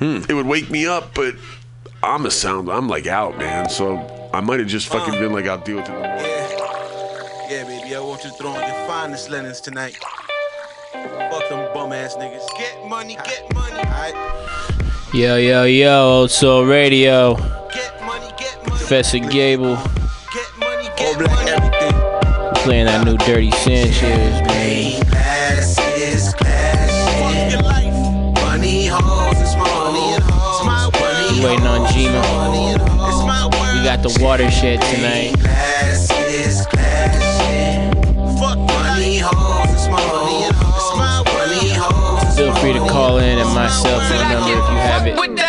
it would wake me up, but I'm a sound. I'm like out, man. So I might have just fucking uh-huh. been like, I'll deal with it. in. Yeah. Yeah, baby, I want you to throw on your finest linens tonight. Fuck them bum ass niggas. Get money, get money. Alright? Yo, yo, yo, Old Soul Radio. Get money, get money. Professor Gable Get money, get money. Playing that new Dirty Sanchez, man. Waiting on Gina. It's my world. We got the watershed tonight. Classes, classes, Fuck your money, life. hoes, and small. It's my Money, world. hoes, and Feel free to call in at my cell phone number if you have it. With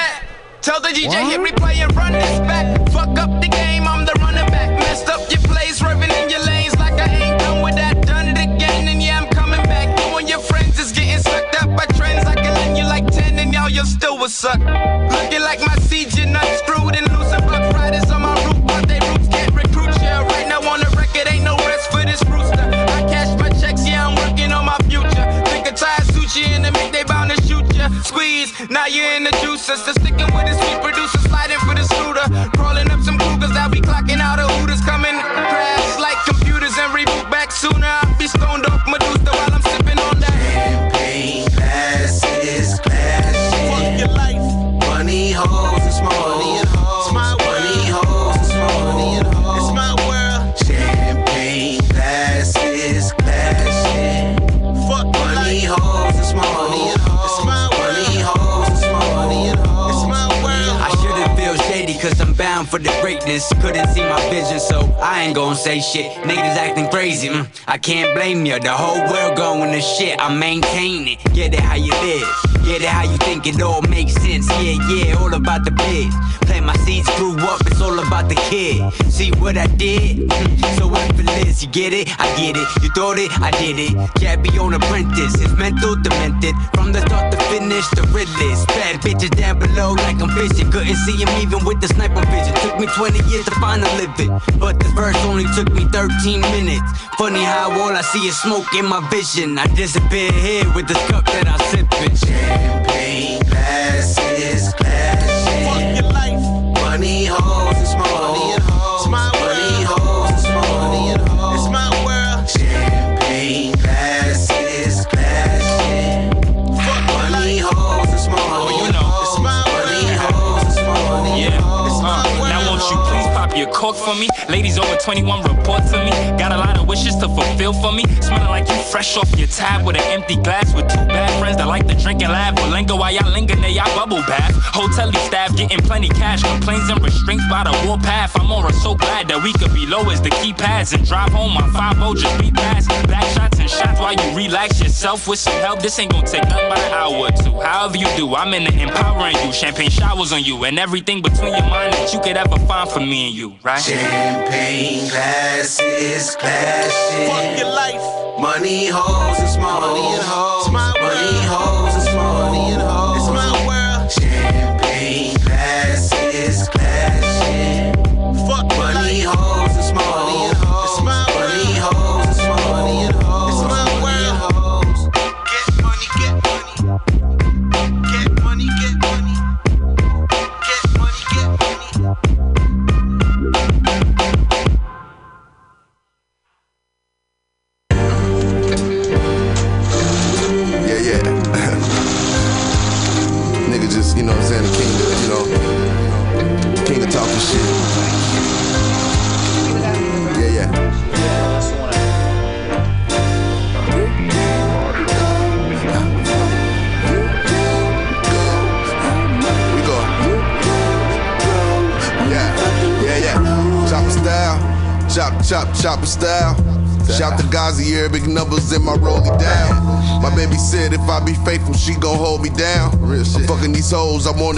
tell the DJ hit replay and run this back. Fuck up the game, I'm the running back. Messed up your plays, raving in your lanes like I ain't done with that. Done it again, and yeah, I'm coming back. You and your friends is getting sucked up by trends. I can lend you like 10, and y'all, you still was suck. Looking like my now on the record, ain't no rest for this rooster. I cash my checks, yeah, I'm working on my future. Think a tie sushi in the make they bound to shoot ya. Squeeze, now you're in the juicer. So sticking with the sweet producer, greatness. Couldn't see my vision, so I ain't gon' say shit. Niggas acting crazy, mm, I can't blame ya. The whole world going to shit, I maintain it. Get it how you live, get it how you think it all makes sense. Yeah, yeah, all about the biz. Plant my seeds, grew up, it's all about the kid. See what I did? So effortless, you get it? I get it. You thought it? I did it. Can't be on apprentice, it's mental demented. From the start to finish, the realest. Bad bitches down below like I'm fishing. Couldn't see him even with the sniper vision. Took me 20 years to find a live it. But this verse only took me 13 minutes. Funny how all I see is smoke in my vision. I disappear here with the cup that I sip it. Champagne, glasses, pop cork for me? Ladies over 21 report to me. Got a lot of wishes to fulfill for me. Smelling like you fresh off your tab with an empty glass with two bad friends that like to drink and laugh. But linger while y'all linger near y'all bubble bath. Hotel staff getting plenty cash. Complaints and restraints by the warpath. I'm already so glad that we could be low as the keypads and drive home on 5 just be past. Back shots and shots while you relax yourself with some help. This ain't gonna take nothing but an hour or two. However you do, I'm in the empowering you. Champagne showers on you and everything between your mind that you could ever find for me and you, right? Champagne, glasses, clashing. Fuck classes, your life. money, hoes, and small. It's my Money, world. hoes, and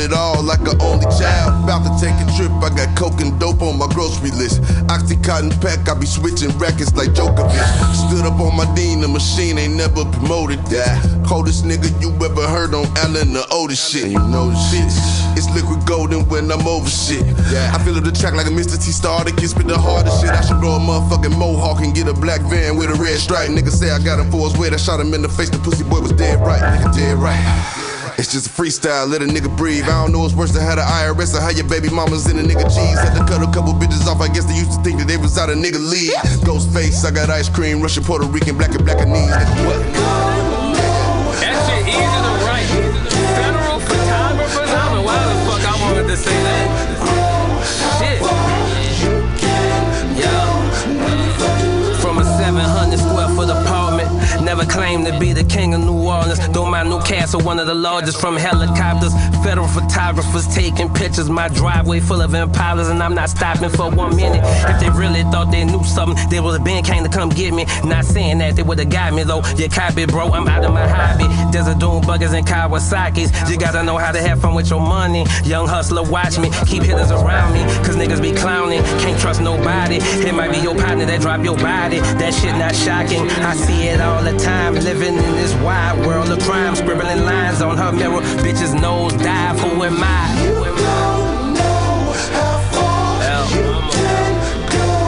it all like an only child. About to take a trip, I got coke and dope on my grocery list. Oxycontin pack, I be switching records like Djokovic. Stood up on my Dean, the machine ain't never promoted that. Coldest nigga you ever heard on Allen, the oldest shit. you know the shit. It's liquid golden when I'm over shit. I fill up the track like a Mr. T Star, the kid spit the hardest shit. I should grow a motherfucking mohawk and get a black van with a red stripe. Nigga say I got him for his weight. I shot him in the face, the pussy boy was dead right. Nigga dead right. It's just a freestyle, let a nigga breathe. I don't know what's worse than how the IRS or how your baby mamas in a nigga G's. Had to cut a couple bitches off, I guess they used to think that they was out of nigga league. Ghost face, I got ice cream, Russian, Puerto Rican, black and black and knees. What? That shit easy to write. Federal. I fuck I wanted to say that. Shit. Never claimed to be the king of New Orleans. Though my new castle, one of the largest from helicopters. Federal photographers taking pictures. My driveway full of impalas, and I'm not stopping for one minute. If they really thought they knew something, they would have been came to come get me. Not saying that they would have got me though. You copy, bro. I'm out of my hobby. A doom buggers and Kawasaki's. You gotta know how to have fun with your money. Young hustler, watch me. Keep hitters around me, cause niggas be clowning. Can't trust nobody. It might be your partner that drop your body. That shit not shocking. I see it all the time. Living in this wide world of crime. Scribbling lines on her mirror. Bitches nose dive. Who am I? Hell,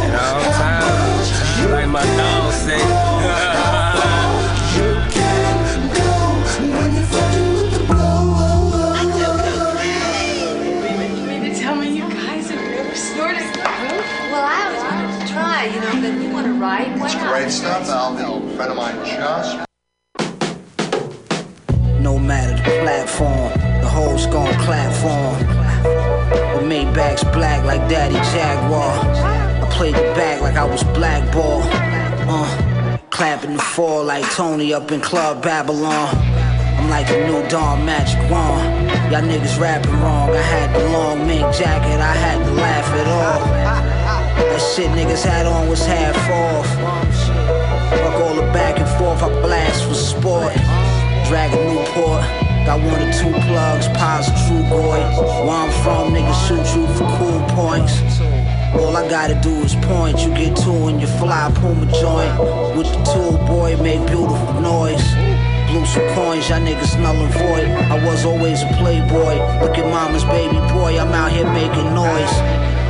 at all times. Like my dog say. You mean to tell me you guys have never snorted coke? Well, I always wanted to try, you know, but you want to ride? Why It's not? great stuff, Alvin. Friend of mine just No matter the platform, the hoes gon' clap for 'em. But Maybach's black like Daddy Jaguar. I played the back like I was blackball. Uh, clapping the fall like Tony up in Club Babylon. I'm like a new Dawn Magic Wand. Y'all niggas rapping wrong. I had the long mink jacket, I had to laugh it off. That shit niggas had on was half off. Fuck all the back and forth, I blast for sport. Dragon Newport, got one or two plugs, pies of true boy. Where I'm from, niggas shoot you for cool points. All I gotta do is point, you get two in your fly Puma joint. With the tool, boy, make beautiful noise. Blew some coins, y'all niggas null and void. I was always a playboy. Look at mama's baby boy, I'm out here making noise.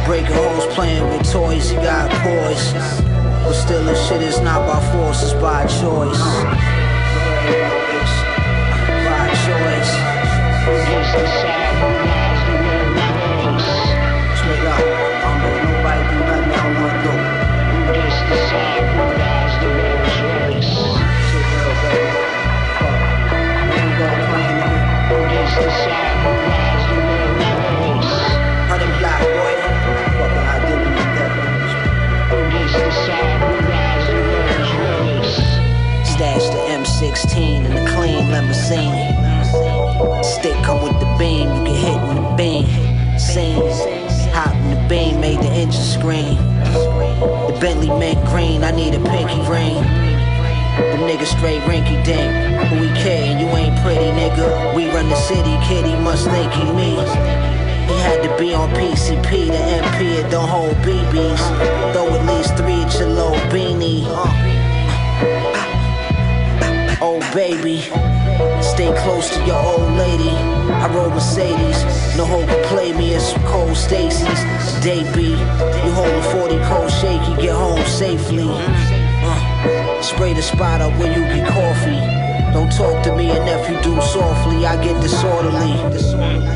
Breaking holes, playing with toys, he got poise. But still, this shit is not by force, it's by choice. By choice. Bentley mint green, I need a pinky ring. The nigga straight rinky dink. Who we kidding? You ain't pretty, nigga. We run the city, he must think he me. He had to be on PCP, the MP, it don't hold BBs. Throw at least three at your little beanie. Oh baby, stay close to your old lady. I roll Mercedes, no hope to play me in some cold Stacy's. Day B, you hold a 40 cold shaky, get home safely. Uh, spray the spot up when you get coffee. Don't talk to me, and if you do softly, I get disorderly.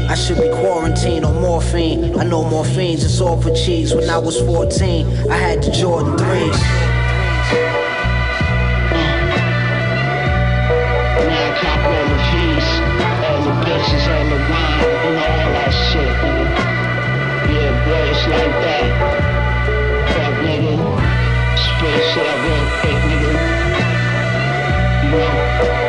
I should be quarantined on morphine. I know morphine's it's all for cheese. When I was 14, I had the Jordan 3s. It's like that. You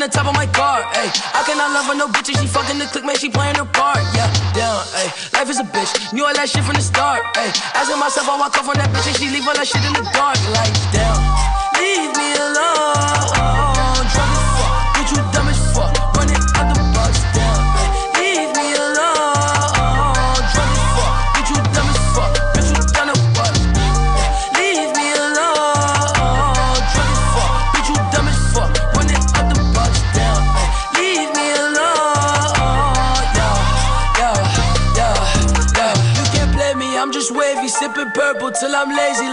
Dropping the top of my car, ayy. I cannot love her, no bitch, and she fucking the click, man, she playing her part, yeah, down, ayy. Life is a bitch, knew all that shit from the start, ayy. Asking myself, I walk off on that bitch, and she leave all that shit in the dark, like, down. Leave me alone,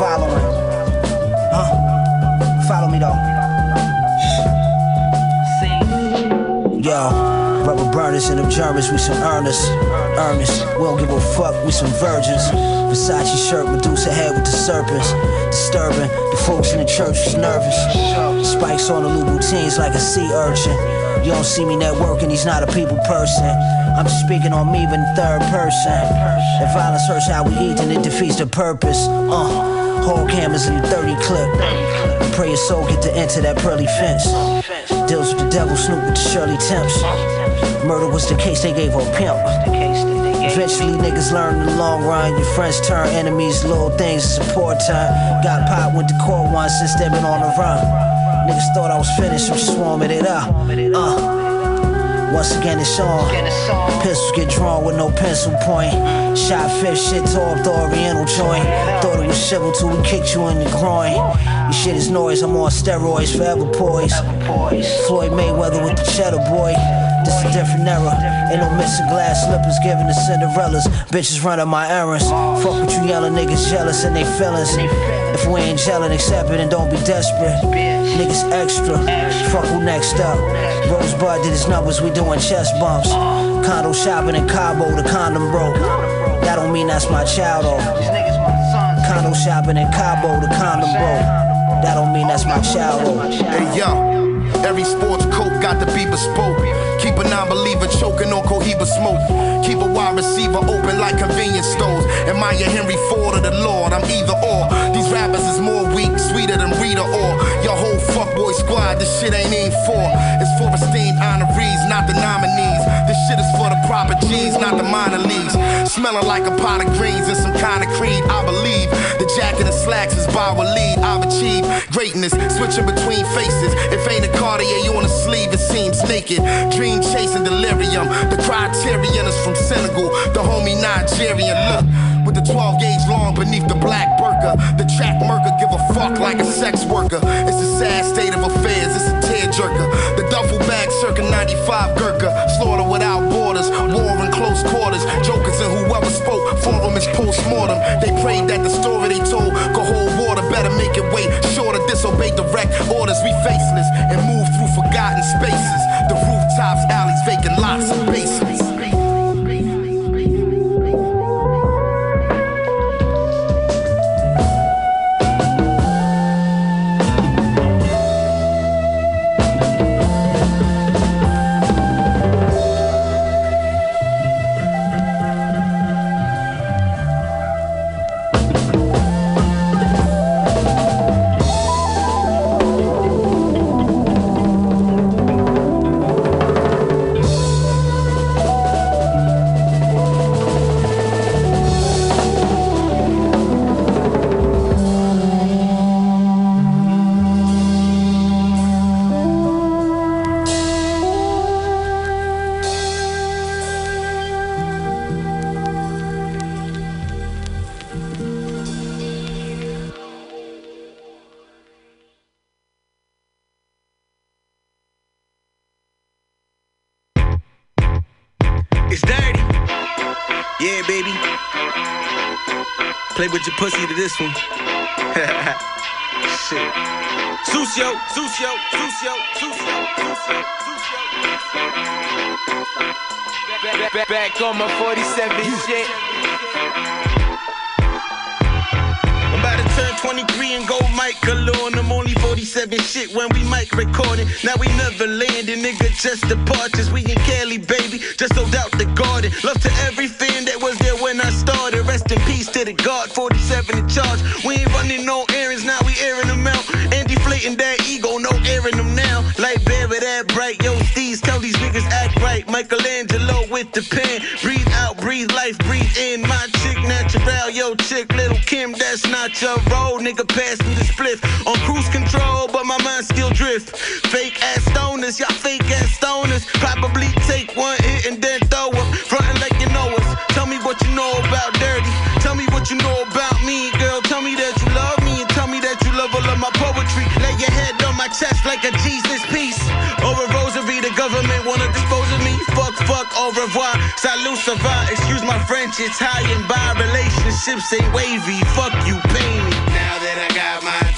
following. Huh? Follow me though. Yo, rubber burners and them Germans, we some earnest. Earnest, we don't give a fuck, we some virgins. Versace shirt, Medusa head with the serpents. Disturbing, the folks in the church was nervous. Spikes on the Louboutins like a sea urchin. You don't see me networking, he's not a people person. I'm just speaking on me, but in third person. If violence hurts how we eat, then it defeats the purpose. Uh, whole cameras in the 30 clip. Pray your soul get to enter that pearly fence. Deals with the devil, Snoop with the Shirley Temps. Murder was the case, they gave her pimp. Eventually, niggas learn in the long run. Your friends turn enemies, little things support time. Got popped, went to court once since they been on the run. Niggas thought I was finished, so swarming it up. Uh. Once again, it's on. Pistols get drawn with no pencil point. Shot fifth shit to off the oriental joint. Thought it was civil till we kicked you in the groin. Your shit is noise, I'm on steroids, forever poised. Floyd Mayweather with the cheddar boy. This is a different era. Ain't no missing glass slippers giving the Cinderellas. Bitches running my errands. Fuck with you yelling niggas jealous and they feelings. If we ain't gelling, accept it and don't be desperate. Niggas extra. Fuck who next up. Rosebud did his numbers, we doing chest bumps. Condo shopping in Cabo, the condom broke. That don't mean that's my child though. Condo shopping in Cabo, the condom broke. That don't mean that's my child though. Hey yo, every sports got to be bespoke. Keep a non-believer choking on Cohiba smoke. Keep a wide receiver open like convenience stores. Am I a Henry Ford or the Lord? I'm either or. These rappers is more weak, sweeter than Rita or your whole fuck boy squad, this shit ain't aimed for. It's for esteemed honorees, not the nominees. This shit is for the proper G's, not the minor leagues. Smelling like a pot of greens and some kind of creed, I believe. The jacket and slacks is by lead. I've achieved greatness, switching between faces. If ain't a Cartier on the sleeve, it seems naked. Dream chasing delirium. The criterion is from Senegal, the homie Nigerian. Look. With the 12 gauge long beneath the black burqa. The track murker give a fuck like a sex worker. It's a sad state of affairs, it's a tearjerker. The duffel bag circa 95 Gurkha. Slaughter without borders, war in close quarters. Jokers and whoever spoke for them is post mortem. They prayed that the story they told could hold water. Better make it way to disobey direct orders. We faceless and move through forgotten spaces. The rooftops, alleys, vacant lots, and basements. Susio, Susio, Susio, Susio, Susio, Back, back, back on my 47 shit. I'm about to turn 23 and go Mike alone. I'm only 47 shit when we mic recording. Now we never landing, nigga, just departures. We in Cali, baby, just sold out the garden. Love to every fan that was there when I started. Rest in peace to the guard, 47 in charge. We ain't running no errands, now we airing them out. And deflating that ego, no airing them now. Like Barry, that bright, yo, Steez, tell these niggas act right. Michelangelo with the pen. Breathe out, breathe life, breathe in. My chick, natural, yo, chick, little Kim, that's not your role. Nigga, pass me the spliff. On cruise control, but my mind still drift. Fake ass stoners, y'all fake ass stoners. Probably take chest like a Jesus piece. Or a rosary, the government wanna dispose of me. Fuck, fuck, au revoir. Salut, va. Excuse my French, it's high and by. Relationships ain't wavy. Fuck you, pay me. Now that I got my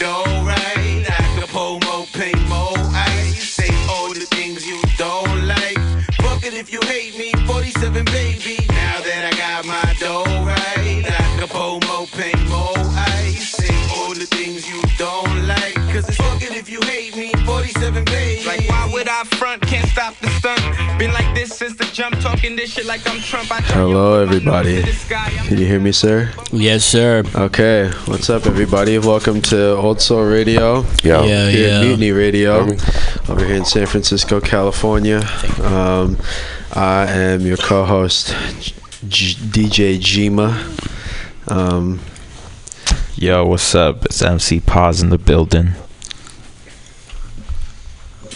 stop the stunt. Been like this since the jump, talking this shit like I'm Trump. I Hello, everybody. Can you hear me, sir? Yes, sir. Okay, what's up, everybody? Welcome to Old Soul Radio. Yo. Yeah, here yeah. at Mutiny Radio, over here in San Francisco, California. Um, I am your co-host, G- DJ Jima. Um, Yo, what's up? It's MC Paz in the building.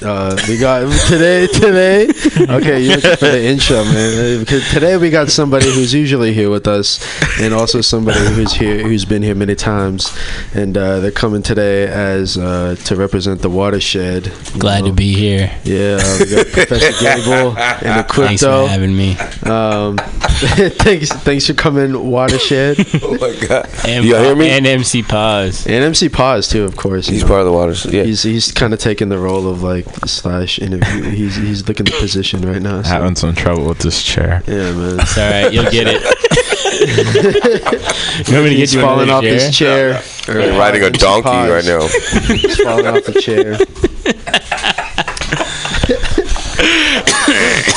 Uh, we got today. Today, okay, you're looking for the intro, man. Uh, Because today we got somebody who's usually here with us, and also somebody who's here, who's been here many times, and uh, they're coming today as uh, to represent the watershed. Glad to be here. Yeah, uh, we got Professor Gable and the crypto. Thanks for having me. Um, thanks, thanks for coming, Watershed. oh my god! And, You hear me? And MC Paz. And MC Paz too, of course. He's part of the Watershed. Yeah. He's he's kind of taking the role of like slash interview. He's he's looking the position right now. so- Having some trouble with this chair. Yeah, man. It's all right. You'll get it. you want me to get He's you falling another off his chair. Or, He's riding a MC donkey Paz. right now. He's falling off the chair.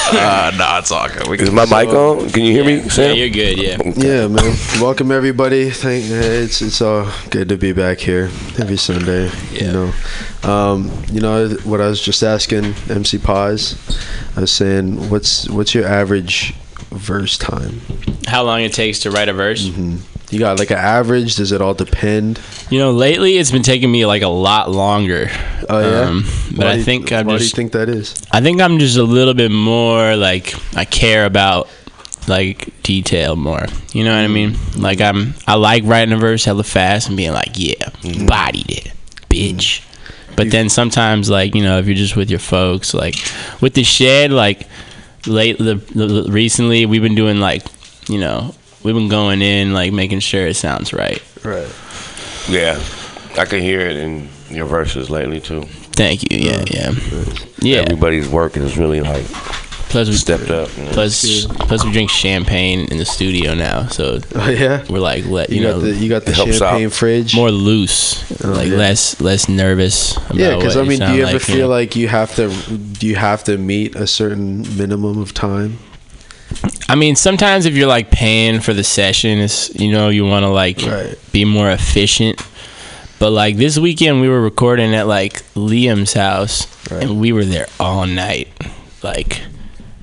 uh, nah, it's all good. We Is my mic on? Can you hear me, Sam? Yeah, you're good. Yeah. Yeah, man. Welcome everybody. Thank it's it's all good to be back here every Sunday. You know, um, you know what I was just asking MC Paz. I was saying, what's what's your average verse time? How long it takes to write a verse? Mm-hmm. You got like an average? Does it all depend? You know, lately it's been taking me like a lot longer. Oh yeah. Um, but Why I do you- think I'm why just. do you think that is? I think I'm just a little bit more like I care about like detail more. You know what I mean? Like I'm I like writing a verse hella fast and being like, yeah, bodied it, bitch. But then sometimes like you know if you're just with your folks like with the shed like late the, the recently we've been doing like you know we've been going in like making sure it sounds right. Right. Yeah, I can hear it in your verses lately too. Thank you. Yeah, uh, yeah, yeah. Everybody's work is really like Plus we stepped up. you know? Plus, plus we drink champagne in the studio now, so Oh, yeah? we're like let You you, got know the- you got the champagne out. fridge? more loose, Oh, like yeah. less less nervous. About Yeah, because I mean, do you ever like, feel know? like you have to? Do you have to meet a certain minimum of time? I mean, sometimes if you're like paying for the session, it's you know you want to like be more efficient. But like this weekend, we were recording at like Liam's house, and we were there all night, like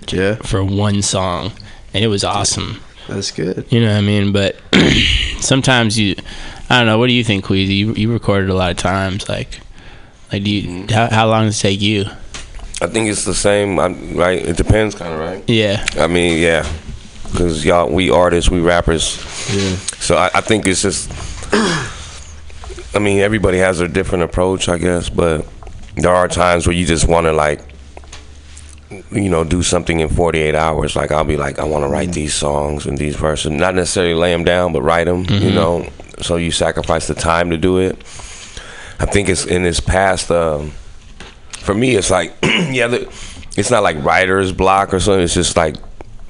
yeah, for one song, and it was awesome. That's good. You know what I mean? But sometimes you, I don't know. What do you think, Queasy? You, you recorded a lot of times. Like, like do you? How, how long does it take you? I think it's the same, right? It depends, kind of, right? Yeah. I mean, yeah, because y'all, we artists, we rappers. Yeah. So I, I think it's just. I mean, everybody has a different approach, I guess, but there are times where you just want to like, you know, do something in 48 hours. Like I'll be like, I want to write these songs and these verses, not necessarily lay them down, but write them. You Mhm. know, so you sacrifice the time to do it. I think it's in this past. Um, for me, it's like, yeah, the, it's not like writer's block or something. It's just like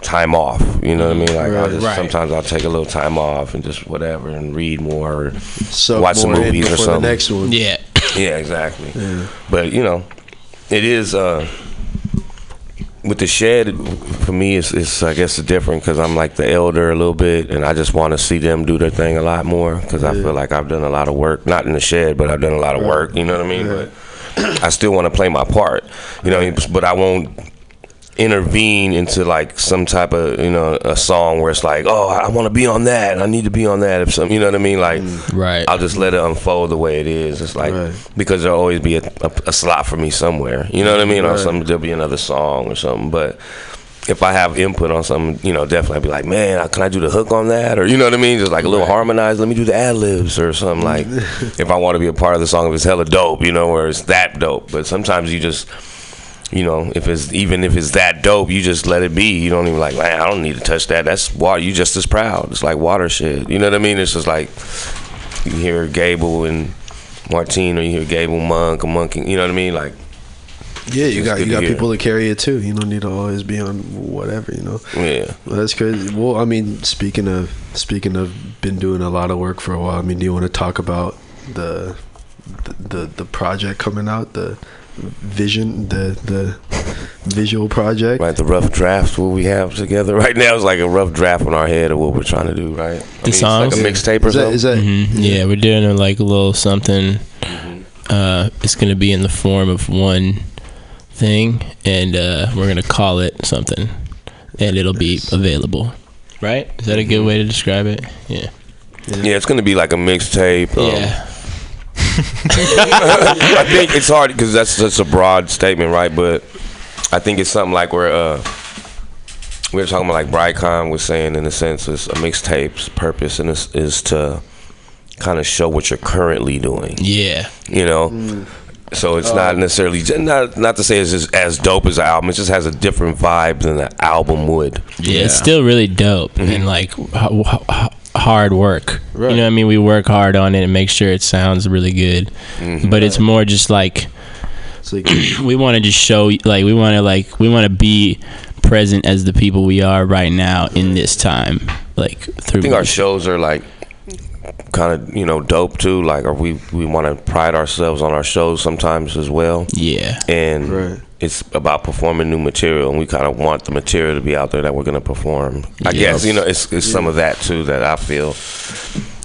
time off. You know what I mean? Like I'll just, Right. sometimes I'll take a little time off and just whatever and read more or Soak watch some more in movies or before the something. next one. Yeah. Yeah, exactly. Yeah. But you know, it is uh, with the shed. For me, it's, it's I guess it's different because I'm like the elder a little bit, and I just want to see them do their thing a lot more because I feel like I've done a lot of work, not in the shed, but I've done a lot of work. You know what I mean? But I still want to play my part. You know, but I won't intervene into like some type of you know a song where it's like oh I want to be on that I need to be on that if some you know what I mean? Like mm. right. I'll just let it unfold the way it is. It's like because there'll always be a, a, a slot for me somewhere you know what I mean? Or Right. something there'll be another song or something but if I have input on something you know definitely I'll be like man can I do the hook on that or you know what I mean just like a little harmonized let me do the ad libs or something like if I want to be a part of the song if it's hella dope you know or it's that dope but sometimes you just you know, if it's even if it's that dope, you just let it be. You don't even like, man, I don't need to touch that. That's water. You just as proud. It's like watershed. You know what I mean? It's just like you hear Gable and Martine, or you hear Gable Monk or Monk. You know what I mean? Like, Yeah, you It's got you got hear. people to carry it too. You don't need to always be on whatever. You know. Yeah. Well, that's crazy. Well, I mean, speaking of speaking of been doing a lot of work for a while. I mean, do you want to talk about the the the, the project coming out the vision the the visual project right, the rough draft what we have together right now is like a rough draft on our head of what we're trying to do. Right? I The mean, songs, it's like a mixtape or something. Mhm. Yeah, we're doing a, like a little something. Mm-hmm. Uh, it's gonna be in the form of one thing, and uh, we're gonna call it something, and it'll be available. Right? Is that a good way to describe it? Yeah. Yeah, it's gonna be like a mixtape. Um, Yeah. I think it's hard because that's such a broad statement, right? But I think it's something like where uh, we were talking about, like Brycon was saying, in a sense, is a mixtape's purpose and is, is to kind of show what you're currently doing. Yeah. You know. So it's not necessarily not not to say it's just as dope as an album. It just has a different vibe than an album would. Yeah, it's still really dope Mm-hmm. and like h- h- hard work. You know what I mean? We work hard on it and make sure it sounds really good. Mm-hmm. But it's more just like we want to just show like we want to like we want to be present as the people we are right now in this time. Like through I think our shows are like kind of you know dope too. Like, or we we want to pride ourselves on our shows sometimes as well. Yeah, and it's about performing new material, and we kind of want the material to be out there that we're gonna perform. I Yes. guess you know it's it's some of that too that I feel.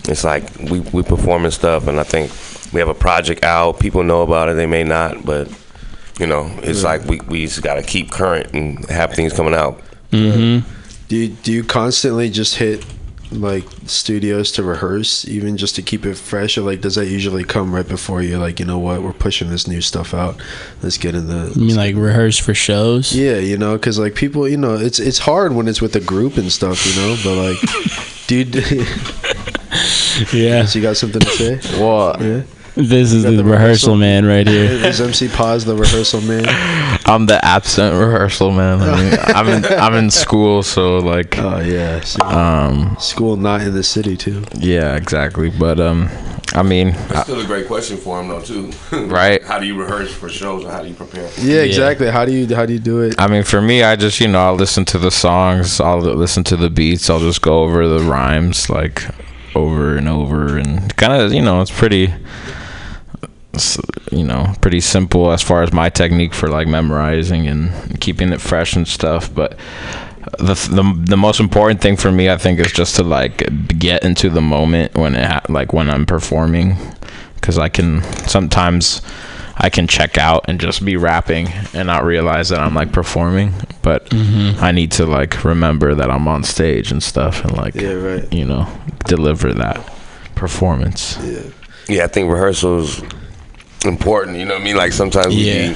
It's like we we performing stuff, and I think we have a project out. People know about it, they may not, but you know, it's Yeah. like we we just gotta keep current and have things coming out. Mm-hmm. Do you, do you constantly just hit like studios to rehearse, even just to keep it fresh, or like does that usually come right before you're like, you know what, we're pushing this new stuff out, let's get in the. You mean like rehearse for shows? Yeah, you know, because like people, you know, it's it's hard when it's with a group and stuff, you know. But like, dude, yeah. So you got something to say? What? yeah. This is the, the rehearsal man right here. Is MC Paz the rehearsal man? I'm the absent rehearsal man. I mean, I'm in I'm in school, so like. Oh yeah. See, Um. School not in the city too. Yeah, exactly. But um, I mean, That's still a great question for him though too. Right. How do you rehearse for shows, or how do you prepare? For Yeah, exactly. How do you how do you do it? I mean, for me, I just you know I'll listen to the songs, I'll listen to the beats, I'll just go over the rhymes like over and over, and kind of you know it's pretty, s- you know, pretty simple as far as my technique for like memorizing and keeping it fresh and stuff. But the the the most important thing for me, I think, is just to like get into the moment when it ha- like when I'm performing, because I can sometimes. I can check out and just be rapping and not realize that I'm like performing, but Mhm. I need to like remember that I'm on stage and stuff and like Yeah, right. you know deliver that performance. Yeah. Yeah, I think rehearsal's important. You know what I mean? Like sometimes Yeah.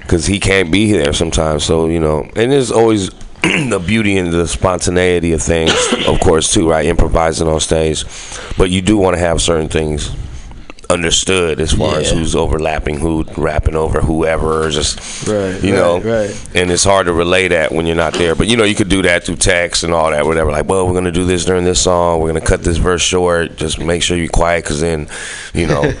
because he can't be there sometimes. So you know, and there's always the beauty and the spontaneity of things, of course, too. Right, improvising on stage, but you do want to have certain things understood as far as who's overlapping who rapping over whoever just Right. you right, know Right. and it's hard to relay that when you're not there but you know you could do that through text and all that whatever like well we're gonna do this during this song we're gonna cut this verse short just make sure you're quiet because then you know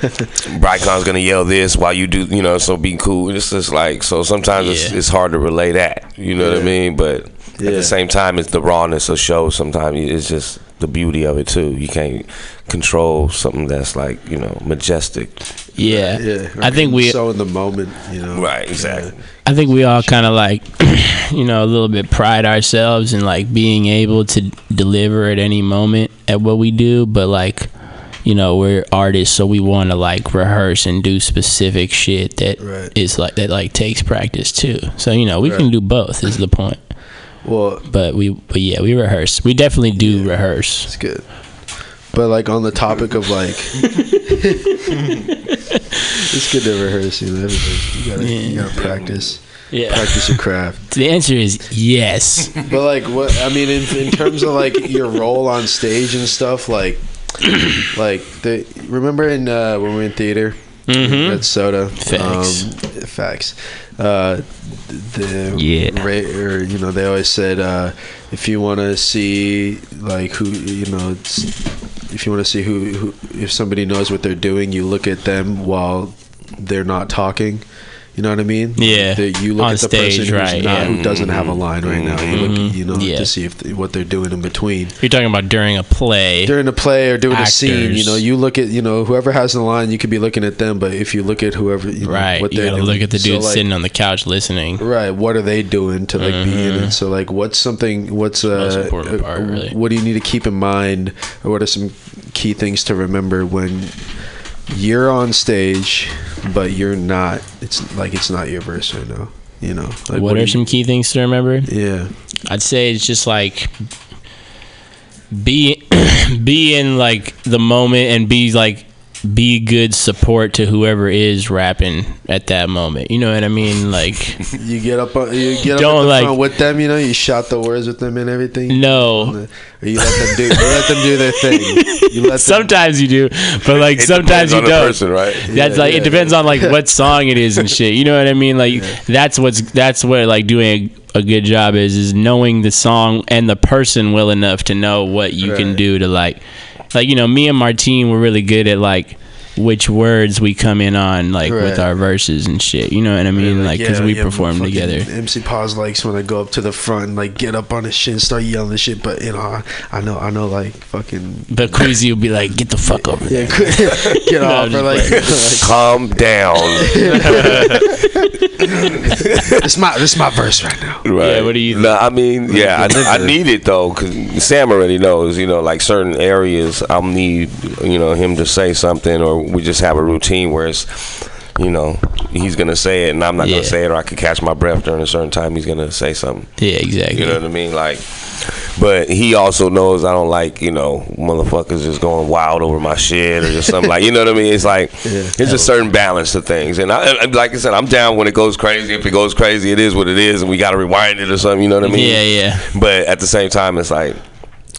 Brycon's gonna yell this while you do you know so be cool it's just like so sometimes it's, Yeah. it's hard to relay that you know what I mean but at the same time it's the rawness of show sometimes it's just the beauty of it too you can't control something that's like you know majestic Yeah. Yeah. I think we so in the moment, you know. right exactly I think we all kind of like, you know, a little bit pride ourselves in like being able to deliver at any moment at what we do, but like, you know, we're artists, so we want to like rehearse and do specific shit that is Right. like that like takes practice too. So you know, we can do both. Is the point? Well, But we, but yeah, we rehearse. We definitely do rehearse. it's good. But like on the topic of like, it's good to rehearse. You know. You gotta, you gotta practice. Yeah. Practice your craft. The answer is yes. But like, what I mean, in, in terms of like your role on stage and stuff, like, like the remember in uh, when we were in theater, Mhm. Red Soda, Facts. um, facts. Uh, the Yeah. ra- or you know, they always said uh, if you want to see like who you know, if you want to see who, who if somebody knows what they're doing, you look at them while they're not talking. You know what I mean? Yeah. That you look On at the stage, person who's right, not, yeah. who doesn't have a line right now. You look, Mhm. you know, Yeah. to see if what they're doing in between You're talking about during a play. during a play or doing a scene. You Actors. know, you look at you know whoever has the line, you could be looking at them, but if you look at whoever, you know, right. what You they're gotta doing, look at the so, dude like, sitting on the couch listening. Right, what are they doing to like be in it? So like, what's something? What's uh, Most important part, uh, really. What do you need to keep in mind, or what are some key things to remember when you're on stage, but you're not? It's like it's not your verse right now. You know, like, what do are you- some key things to remember? Yeah, I'd say it's just like be be in like the moment and be like be good support to whoever is rapping at that moment. You know what I mean? Like you get up, on- you get up Don't, at the like- front with them. You know, you shout the words with them and everything. no. Or you let them do, you let them do their thing. You let them Sometimes you do, but like It sometimes you on don't. person, right? That's Yeah, like yeah, it depends on like what song it is and shit. You know what I mean? Like that's what's that's what like doing a, a good job is is knowing the song and the person well enough to know what you can do to like like you know me and Martine were really good at like which words we come in on, like with our verses and shit. You know what I mean? Like, because yeah, we yeah, perform together. MC Paz likes when I go up to the front and like get up on his shit and start yelling and shit. But you know, I, I know, I know, like fucking But Queasy will be like, "Get the fuck over there." get No, off or like, like Calm down. this my this my verse right now. Right. Yeah, what do you No, I mean, yeah, I, I need it though, because Sam already knows. You know, like certain areas, I'll need you know him to say something, or we just have a routine where it's. You know, he's gonna say it, and I'm not Yeah. gonna say it, or I could catch my breath during a certain time. He's gonna say something. Yeah, exactly. You know what I mean? Like, but he also knows I don't like you know motherfuckers just going wild over my shit or just something like you know what I mean. It's like there's a certain balance to things, and I, and like I said, I'm down when it goes crazy. If it goes crazy, it is what it is, and we got to rewind it or something. You know what I mean? Yeah, yeah. But at the same time, it's like.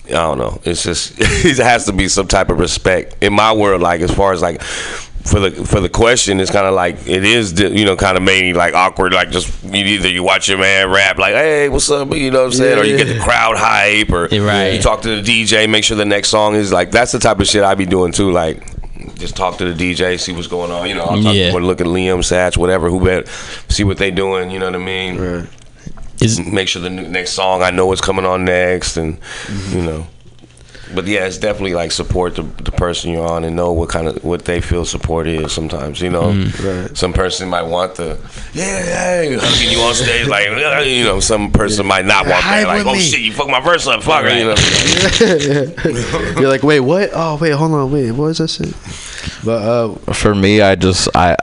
I don't know. It's just it has to be some type of respect in my world. Like as far as like for the for the question, it's kind of like it is you know kind of maybe like awkward. Like just you either you watch your man rap like hey what's up you know what I'm saying, or you get the crowd hype, or right. you talk to the DJ, make sure the next song is like that's the type of shit I'd be doing too. Like just talk to the DJ, see what's going on. You know, I'll talk Yeah. or look at Liam Satch, whatever, who bet, see what they doing. You know what I mean? Is make sure the next song I know what's coming on next, and Mm-hmm. you know. But yeah, it's definitely like support the, the person you're on and know what kind of what they feel support is. Sometimes you know, Mm-hmm. some person might want the yeah, hey, hugging you on stage, like you know, some person might not want Hype that. Like, with oh me. shit, you fucked my verse up, fuck, you know. You're like, wait, what? Oh, wait, hold on, wait, what is was I saying? But uh, for me i just i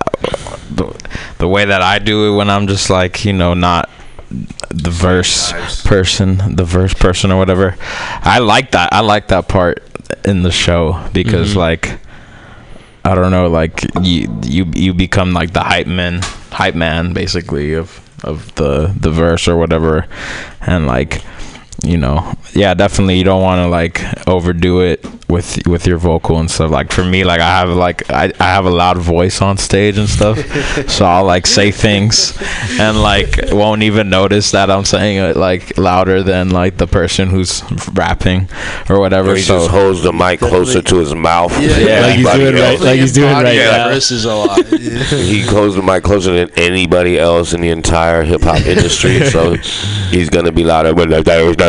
the, the way that i do it when i'm just like you know not the verse person the verse person or whatever i like that i like that part in the show because Mhm. like i don't know like you you you become like the hype man hype man basically of of the the verse or whatever and like you know yeah definitely you don't want to like overdo it with with your vocal and stuff like for me like i have like i, I have a loud voice on stage and stuff so i'll like say things and like won't even notice that i'm saying it like louder than like the person who's rapping or whatever Or he so just holds the mic closer to his mouth. Yeah, yeah. Like he's anybody doing right- like he's doing right Yeah. now. verses a lot. he holds the mic closer than anybody else in the entire hip hop industry, so he's gonna be louder.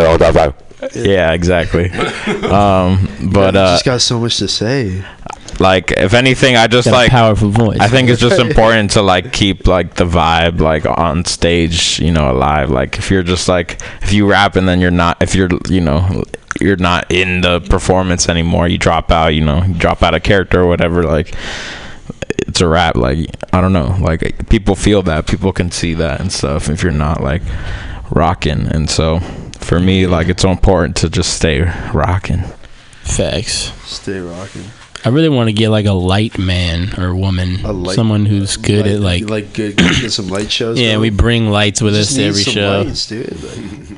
But like that was not all that vibe. yeah exactly. Um but uh just got so much to say. like if anything i just Got a like powerful voice. i think it's just important to like keep like the vibe like on stage you know alive. Like if you're just like if you rap and then you're not if you're you know you're not in the performance anymore you drop out you know you drop out of character or whatever like it's a rap. Like i don't know. Like people feel that. People can see that and stuff if you're not like rocking. And so for me like it's so important to just stay rocking Facts. Stay rocking. I really want to get like a light man or woman, A light- someone who's good at like. like good, get some light shows. yeah, going. we bring lights with Just us to every some show. lights, dude. Like,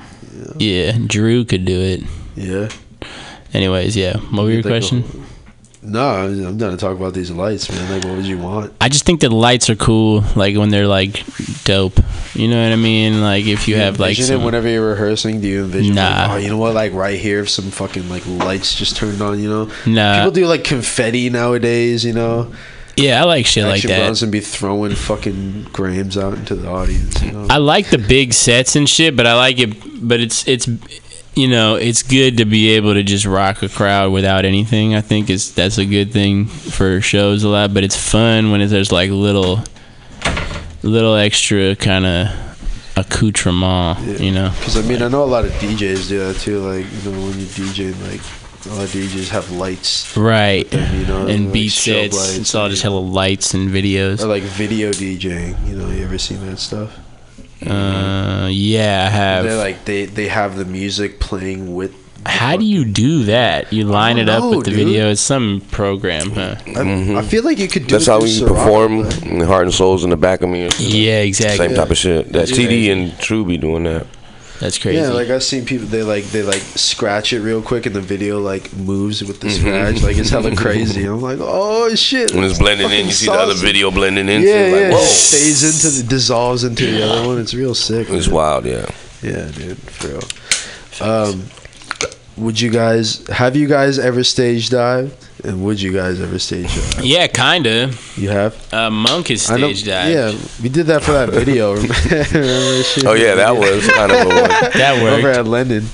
Yeah, Drew could do it. yeah. Anyways, yeah. What were your Think of- question? No, I'm done to talk about these lights, man. Like, what would you want? I just think that lights are cool, like when they're like dope. You know what I mean? Like if you have like some, it whenever you're rehearsing. Do you envision? Nah. Like, oh, you know what? Like right here, if some fucking like lights just turned on. You know. Nah. People do like confetti nowadays. You know. yeah, I like shit like Action that. Bronson be throwing fucking grams out into the audience. You know. I like the big sets and shit, but I like it. But it's it's you know it's good to be able to just rock a crowd without anything. I think is that's a good thing for shows a lot. But it's fun when there's like little little extra kind of accoutrement. You know. Because I mean, I know a lot of DJs do that too. Like you know, when you DJ, like a lot of DJs have lights. Right. Them, you know, and like beat sets. It's all just hella lights and videos. Or like video DJing. You know, you ever seen that stuff? Uh, yeah, I have. They're like they they have the music playing with. How do you do that? You line it up know, with the dude. video. It's some program, huh? I, I feel like you could do. That's it how we Serato, perform but- Heart and Souls in the back of me. or. Yeah, exactly. Same type of shit. That Yeah. TD and True be doing that. That's crazy. Yeah, like I've seen people they like they like scratch it real quick and the video like moves with the Mhm. scratch. Like it's hella crazy. I'm like, oh shit. When it's blending in, you see the other video blending in. Yeah, so yeah. like, whoa. It stays into the dissolves into the other one. It's real sick. It's man. wild, yeah. Yeah, dude, for real. Um, would you guys have you guys ever stage dived? And would you guys ever stage dive? Yeah, kinda. You have. Uh, Monk is stage dive. Yeah, we did that for that video. Remember that shit? Oh, yeah, that was kind of a one. That worked. Over at London.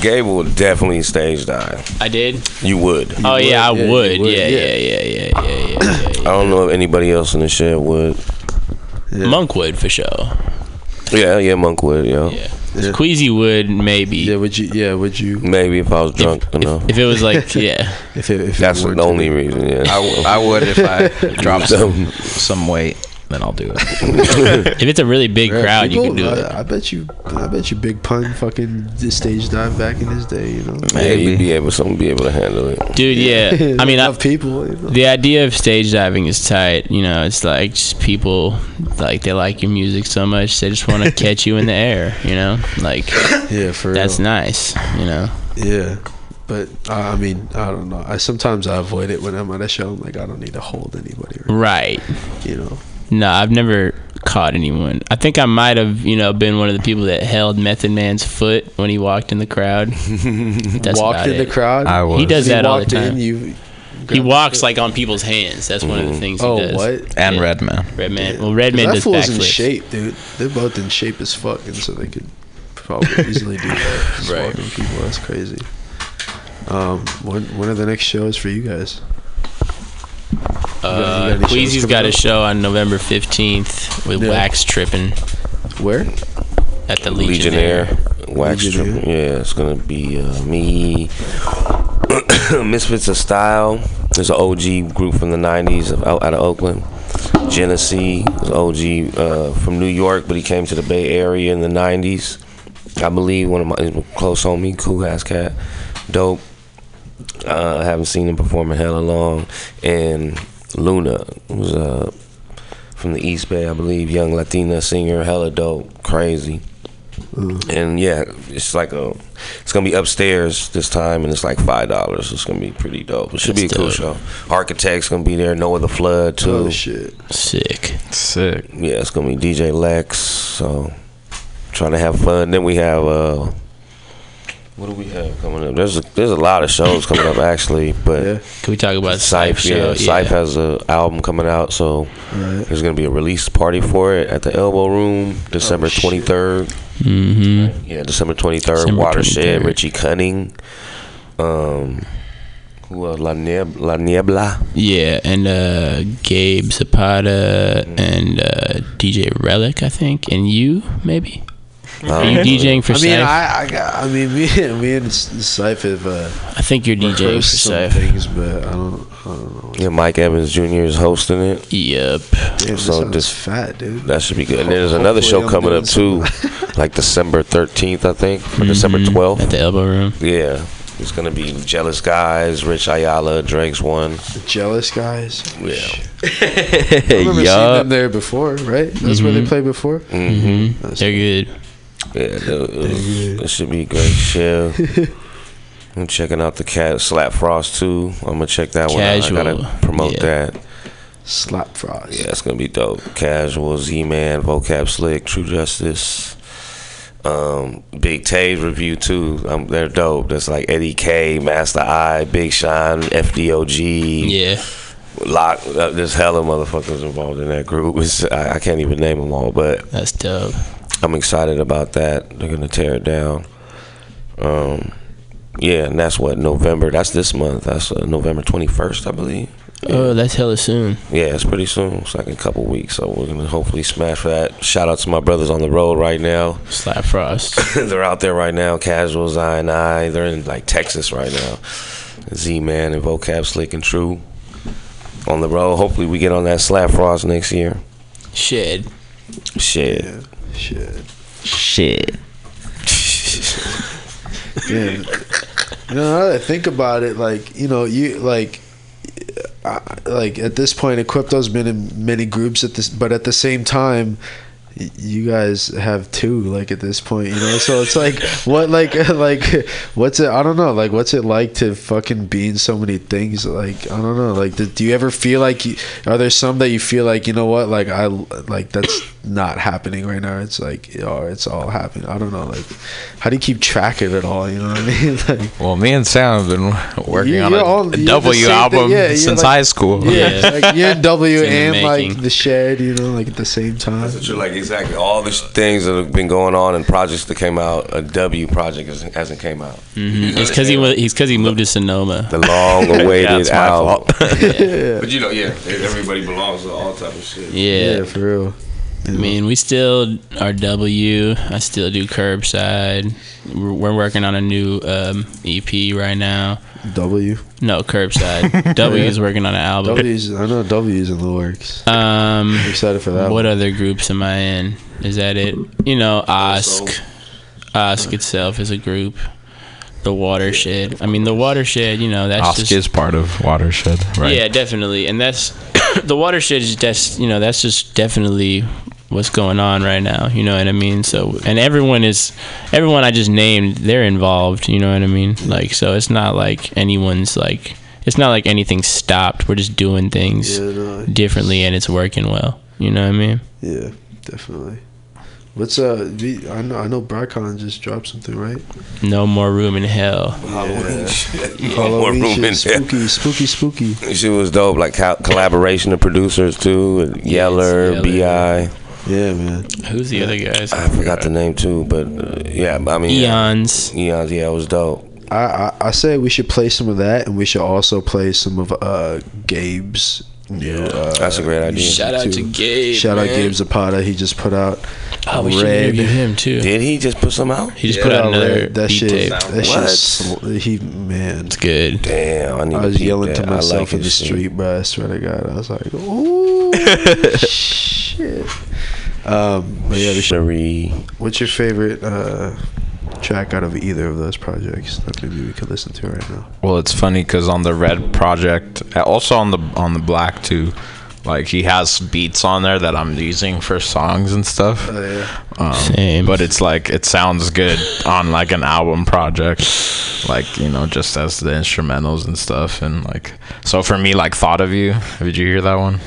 Gabe will definitely stage dive. I did. You would. oh yeah, I yeah, you would. would, Yeah, yeah. yeah, yeah, yeah, yeah, yeah, yeah, I don't know if anybody else in the shed would. yeah. Monk would for sure. Yeah, yeah, Monk would, yeah. Yeah. Queasy would maybe. Yeah, would you? Yeah, would you? Maybe if I was drunk enough. If it was like, yeah. If it, if That's it were the only be- reason, yeah. I, w- I would if I dropped some some weight, then I'll do it. if it's a really big Yeah, crowd, you can do I, it. I bet you. I bet you, Big Pun fucking did stage dive back in his day. You know. Yeah, you'd be able, someone be able to handle it. Dude, yeah. I mean, I, enough people. You know? the idea of stage diving is tight. You know, it's like just people like they like your music so much they just want to catch you in the air. You know, like Yeah, for that's real. nice. You know, Yeah, but uh, I mean, I don't know. I sometimes I avoid it when I'm at a show. I'm like, I don't need to hold anybody. Or, right? you know. No, I've never caught anyone. I think I might have, you know, been one of the people that held Method Man's foot when he walked in the crowd. That's walked about in the crowd. I was. He does He that all the time. in, you. he walks like on people's hands. That's one of the things he Oh, does. what? And Yeah. Redman. Redman. Well, Redman that does fool's in shape, dude. They're both in shape as fuck, and so they could probably easily do that. Just Right. walking people, that's crazy. Um, when when are the next shows for you guys? You got- you Uh, got any shows Queasy's coming got a show on November 15th with Yeah. Wax Tripping Where? at the Legionnaire, Legionnaire. Wax Legionnaire. Triple. Yeah, it's gonna be uh, me, Misfits of Style. There's an OG group from the '90s of, out, out of Oakland. Genesee, is OG uh, from New York, but he came to the Bay Area in the '90s. I believe one of my he's a close homie, cool ass cat, dope. Uh, I haven't seen him perform in hella long. And Luna was uh, from the East Bay, I believe, young Latina singer, hella dope, crazy. And yeah, it's like a, it's gonna be upstairs this time, and it's like five dollars. It's gonna be pretty dope. It should That's be a cool show. Architects gonna be there. Noah the Flood too. Oh shit! Sick. Sick. Yeah, it's gonna be DJ Lex. So trying to have fun. Then we have uh, what do we have coming up? There's a, there's a lot of shows coming up actually, but Yeah. Can we talk about Syph, Syph show? yeah, Syph has a album coming out, so Right. there's gonna be a release party for it at the Elbow Room, December Oh, twenty third. Mm-hmm. Yeah, December twenty third. December Watershed, 23rd. Richie Cunning, um, who else? La, Nieb- La Niebla. Yeah, and uh, Gabe Zapata Mm-hmm. and uh, DJ Relic, I think, and you maybe. Are you Um, DJing for I mean, Syph? I, I, I mean, me, and me and Syph have uh, I think you're DJing for rehearsed some things, but I don't, I don't know. Yeah, Mike Evans Jr. is hosting it. Yep. Damn, So sounds this- fat, dude. That should be good. And there's another show I'm coming up too, like December 13th, I think, or December Mhm. 12th. at the Elbow Room. Yeah, it's gonna be Jealous Guys, Rich Ayala, Drake's one. Jealous guys. Yeah. I remember seeing Yup. them there before, right? That's where they Mhm. played before. Mm-hmm. They're good. Yeah, it, it should be a great show. I'm checking out the cat Slap Frost too. I'm gonna check that one out. I gotta promote yeah. that. Slap frost. Yeah, it's gonna be dope. Casual, Z Man, Vocab Slick, True Justice. Um, Big Taves review too. Um, they're dope. That's like Eddie K, Master I, Big Shine, FDOG. Yeah. Lock. Uh, there's hella motherfuckers involved in that group. It's, I, I can't even name them all, but That's dope. I'm excited about that. They're gonna tear it down. Um, yeah, and that's what November. That's this month. That's uh, November 21st, I believe. Oh, that's hella soon. Yeah, it's pretty soon. It's like a couple weeks, so we're gonna hopefully smash for that. Shout out to my brothers on the road right now. Slap Frost. they're out there right now. Casuals, I and I. They're in like Texas right now. Z Man and Vocab Slick and True on the road. Hopefully, we get on that Slap Frost next year. Shed. Shit. Yeah. Shit. Shit. Yeah. you know, now that I think about it, like you know, you like, uh, like at this point, Equipto's been in many groups at this, but at the same time. You guys have two, like at this point, you know. So it's like, what, like, like, what's it? I don't know. Like, what's it like to fucking be in so many things? Like, I don't know. Like, do, do you ever feel like? You, are there some that you feel like, you know what? Like, I like that's not happening right now. It's like oh, it's all happening. I don't know. Like, how do you keep track of it all? You know what I mean? Like, Well, me and Sam have been working You- on you're a, all- a you're the W same thing. album Yeah, you're since like- high school. yeah, like you're W It's in the and like the shed. You know, like at the same time. That's what you're like exactly all these things that have been going on and projects that came out. A W project hasn't, hasn't came out. Mhm. It's because he wa- he's because he moved to Sonoma. The long-awaited Yeah, my album. yeah. But you know, yeah, everybody belongs to all type of shit. Yeah. Yeah, for real. I mean, we still are W. I still do curbside. We're, we're working on a new um, EP right now. W. No, curbside. W is working on an album. W's. I know W's in the works. Um, I'm excited for that. what one. other groups am I in? Is that it? You know, Osk. Osk itself is a group. The Watershed. I mean, the Watershed. You know, that's Osk just is part of Watershed, right? yeah, definitely. And that's the watershed is just you know that's just definitely what's going on right now. You know what I mean? So and everyone is everyone I just named they're involved. You know what I mean? Like so it's not like anyone's like it's not like anything's stopped. We're just doing things Yeah, no, differently and it's working well. You know what I mean? yeah, definitely. What's uh? the- I know. I know. Bricon just dropped something, right? No more room in hell. Halloween shit. More Halloween room in shit, there. spooky, spooky, spooky. She was dope, like collaboration of producers too, and Yeller, Yeller. Bi. Yeah, man. Who's the other guys? I forgot the name too, but uh, yeah, I mean, Eons. Eons, yeah, it was dope. I, I I say we should play some of that, and we should also play some of uh Gabe's new. Uh, That's a great idea. Shout out to. Gabe. Shout out. Gabe Zapata. He just put out. Oh, we should Red. interview him too. Did he just put some out? He just Put put out out another Red. That beat shit. tape. That What? shit's sl- he man. It's good. Damn, I need I was peep yelling that. to myself like in the shit. street, bro. I swear to God, I was like, "Ooh, shit." Um, but yeah, we what's your favorite uh, track out of either of those projects that maybe we could listen to right now? Well, it's funny because on the Red project, uh, also on the on the Black too, like he has beats on there that I'm using for songs and stuff. Oh yeah, Um, Same. But it's like it sounds good on like an album project, like you know, just as the instrumentals and stuff, and like so for me, like "Thought of You." Did you hear that one?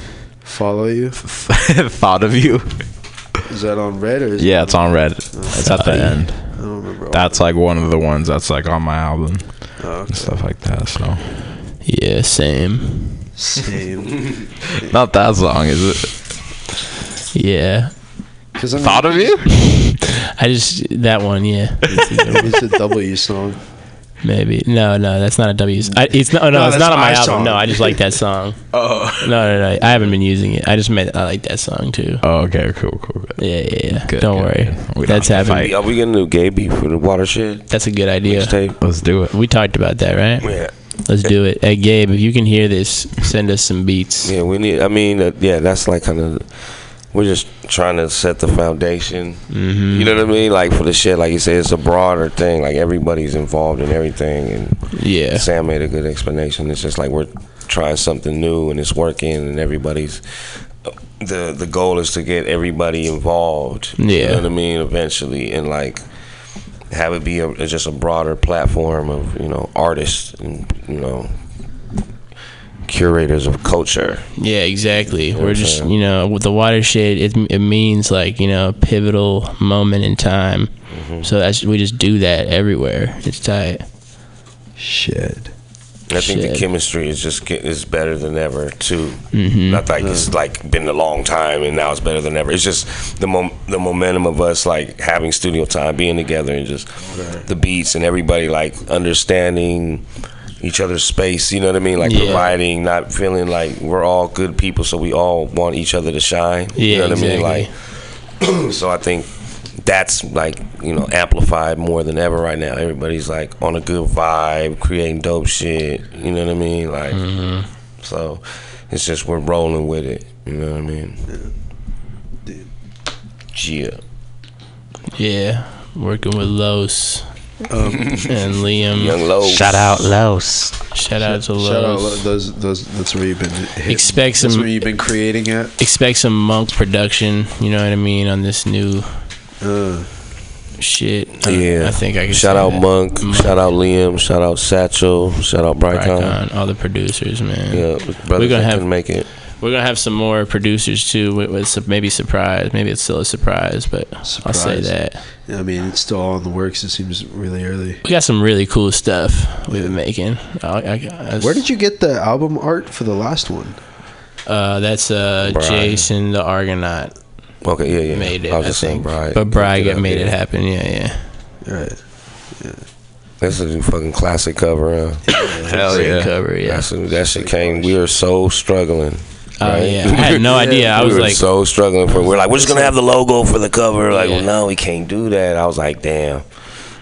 follow you. "Thought of You." Is that on Red or is Yeah, it's on Red. Oh. It's at the end. I don't remember. all That's like one of the ones that's like on my album Oh, and stuff like that. So Yeah, same. Same. not that long, is it? Yeah. Because I mean, "Thought of You." I just that one, yeah. it's a W song. Maybe no, no, that's not a W. I, it's not. No, No, it's not on my my album. song. No, I just like that song. Oh. No, no, no. I haven't been using it. I just made. I like that song too. Oh, okay, cool, cool. good. Yeah, yeah, yeah. Good, Don't good, worry. good. That's have to happening. Are we gonna do gay beef for the watershed That's a good idea. mixtape? Let's do it. We talked about that, right? Yeah, Let's do it. Hey, Gabe, if you can hear this, send us some beats. yeah, we need. I mean, uh, yeah, that's like kind of. We're just trying to set the foundation. Mm-hmm. You know what I mean? Like for the shit, like you said, it's a broader thing. Like everybody's involved in everything, and Yeah. Sam made a good explanation. It's just like we're trying something new and it's working, and everybody's. The the goal is to get everybody involved. You Yeah. know what I mean? Eventually, and like have it be a, just a broader platform of you know artists and you know curators of culture. Yeah, exactly. what We're just, saying? you know, with the watershed, it, it means like, you know, a pivotal moment in time. Mm-hmm. So that's we just do that everywhere. It's tight. Shit. I think the chemistry is just get, is better than ever too. Mhm. Not like it's like been a long time and now it's better than ever. It's just the mom, the momentum of us like having studio time, being together, and just the beats and everybody like understanding each other's space. You know what I mean? Like Yeah. providing, not feeling like we're all good people, so we all want each other to shine. you know what I mean? Like, so I think that's like you know amplified more than ever right now. Everybody's like on a good vibe, creating dope shit. You know what I mean? Like, Mm-hmm. so it's just we're rolling with it. You know what I mean? Yeah. Yeah. Working with Los Um, and Liam. Young Los. Shout out Los. Shout out to Shout out Los. those those. That's where you've been. Hitting. Expect That's some- where you've been creating at. Expect some Monk production, you know what I mean, on this new Uh, shit. I- Yeah. I think I can Shout say out that. Monk. Shout out Liam. Shout out Satchel. Shout out Brycon. Brycon, all the producers, man. Yeah, brother We're gonna that have- couldn't make it. We're gonna have some more producers too. With, with some, maybe surprise. Maybe it's still a surprise, but I'll say that I mean, it's still all in the works. It seems really early. we got some really cool stuff we've been making. I, I, I, Where did you get the album art for the last one? Uh, that's uh Brian. Jason the Argonaut. Okay, yeah, yeah. Made it. I I, was just saying think, Brian but Brian picked got made it happen. Yeah, yeah. Right. That's a fucking classic cover. Huh? Hell yeah. cover. Yeah. That's that shit came. We were so struggling. Oh right? yeah. I had no idea. I we was were like, so struggling for. We're like, we're just gonna have the logo for the cover. Like, Yeah. well, no, we can't do that. I was like, damn.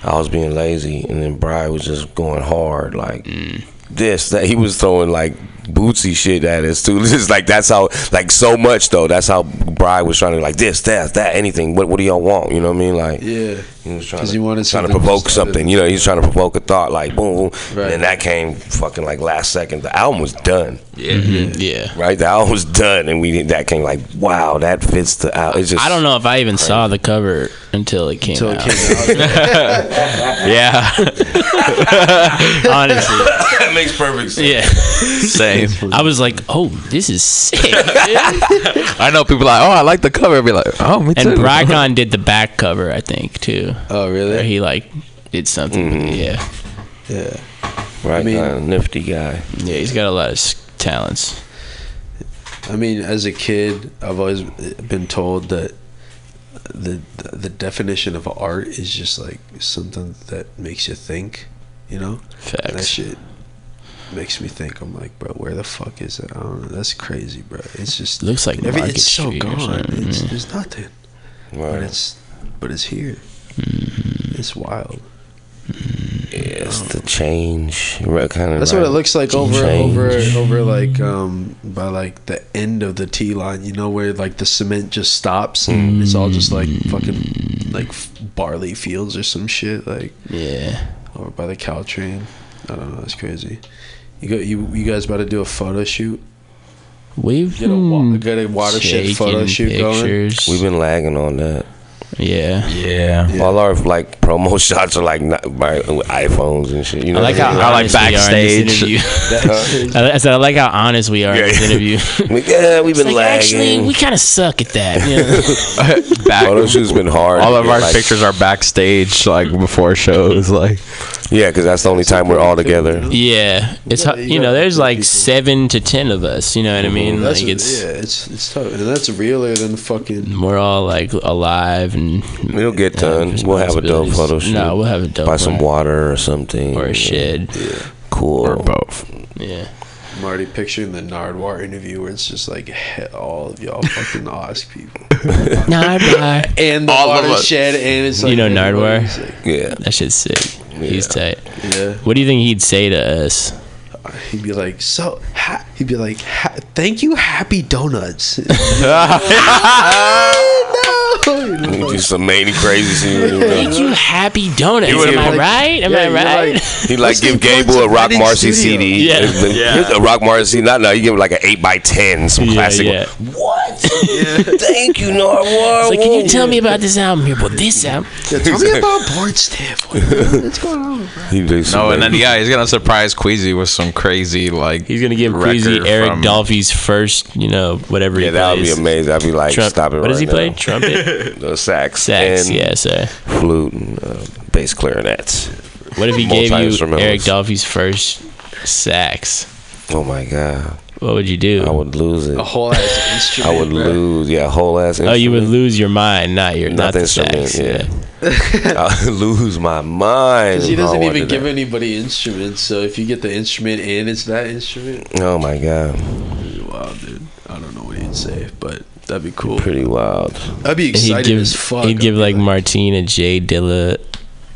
I was being lazy, and then Brian was just going hard, like Mm. this. That he was throwing like bootsy shit at us too. Just like that's how, like so much though. That's how Brian was trying to like this, that, that, anything. What, what do y'all want? You know what I mean? Like, Yeah. He was trying 'Cause to, he wanted trying to provoke something. You know, he was trying to provoke a thought, like boom, boom. Right. And then that came fucking like last second. The album was done. Yeah. Mhm, yeah. Right, the album was done, and we that came like, wow, that fits the album. It's just I don't know if I even saw the cover until it came Until it came out. yeah. Honestly. that makes perfect sense. Yeah. Same. I was like, oh, this is sick. I know people like, oh, I like the cover. I'd be like, oh, me too. and Brycon did the back cover, I think, too. Oh, Where really? he like did something. with it, Yeah. Yeah. Right, I mean- uh, nifty guy. Yeah, he's got a lot of talents. I mean, as a kid, I've always been told that the the definition of art is just like something that makes you think. You know, Facts. that shit makes me think. I'm like, bro, where the fuck is it? I don't know. That's crazy, bro. It's just Looks like every, Market it's so Street or gone. something, It's, yeah. there's nothing, but it's but it's here. Mm-hmm. It's wild. Yes, the change. Right, kind of. That's what it looks like over over Change. over like um by like the end of the T line, you know, where like the cement just stops and it's all just like fucking like barley fields or some shit like Yeah. over by the Caltrain. I don't know, that's crazy. You got you you guys about to do a photo shoot? We've Get a, wa- get a watershed photo shoot going. We've been lagging on that. Yeah. Yeah. All our like promo shots are like not by with iPhones and shit. You know, I like how what I like honest we are in this backstage. interview. I I said I like how honest we are in this Yeah. interview. I mean? yeah, we've It's been like, lagging. actually, we kind of suck at that. You know? Back, Photo shoot's been hard. all of our like- pictures are backstage, like before shows. Like, Yeah, because that's the only time we're all together. yeah, it's hu- you you know, there's like seven to ten of us. You know what I mean? That's Like it's yeah, it's it's tough, and that's realer than fucking. we're all like alive and We'll get done. We'll have a dope photo shoot. No, we'll have a dope Buy one. some water or something. or a shed. Cool. or both. Yeah. I'm already picturing the Nardwuar interview where it's just like all of y'all fucking Oz people. Nardwuar. and the All of us. watershed, and it's like You know Nardwuar? like- Yeah. That shit's sick. He's tight. yeah, What do you think he'd say to us? he'd be like, so ha-, he'd be like, ha- thank you, Happy Donuts. no, We do some many crazy shit. Thank you, Happy Donuts. You would've Am I been- right? Am Yeah, I you're right? like- He like give Gable a Rock Reading Marcy Studio? CD. Yeah. Here's- here's a Rock Marcy. Not no. You give him like an eight by ten, some Yeah, classic. yeah. What? Thank you, Nardwuar. It's like, can you tell me about this album here? Well, this album. Yeah, tell me about board stiff. What's going on? He do No, and then yeah, he's gonna surprise Queasy with some crazy like. He's gonna give record Breezy Eric Dolphy's first, you know, whatever Yeah, he that would be amazing. I'd be like, Trump- stop it what right does he now. play? Trumpet? the sax, Sax, and yeah, sir. flute, and uh, bass clarinets. What if he gave you Multi-instrumentals. Eric Dolphy's first sax? Oh my god, What would you do? I would lose it. A whole ass instrument. I would bro. lose. Yeah, a whole ass. oh, you would lose your mind, not your Not not the the sax. instrument, Yeah. I would lose my mind. Because he doesn't even give that. anybody instruments, so if you get the instrument and it's that instrument, Oh my god, wow, dude. I don't know what he'd say, but that'd be cool. pretty wild. I'd be He'd excited give, as fuck. he'd give I'd like Martine a Jay Dilla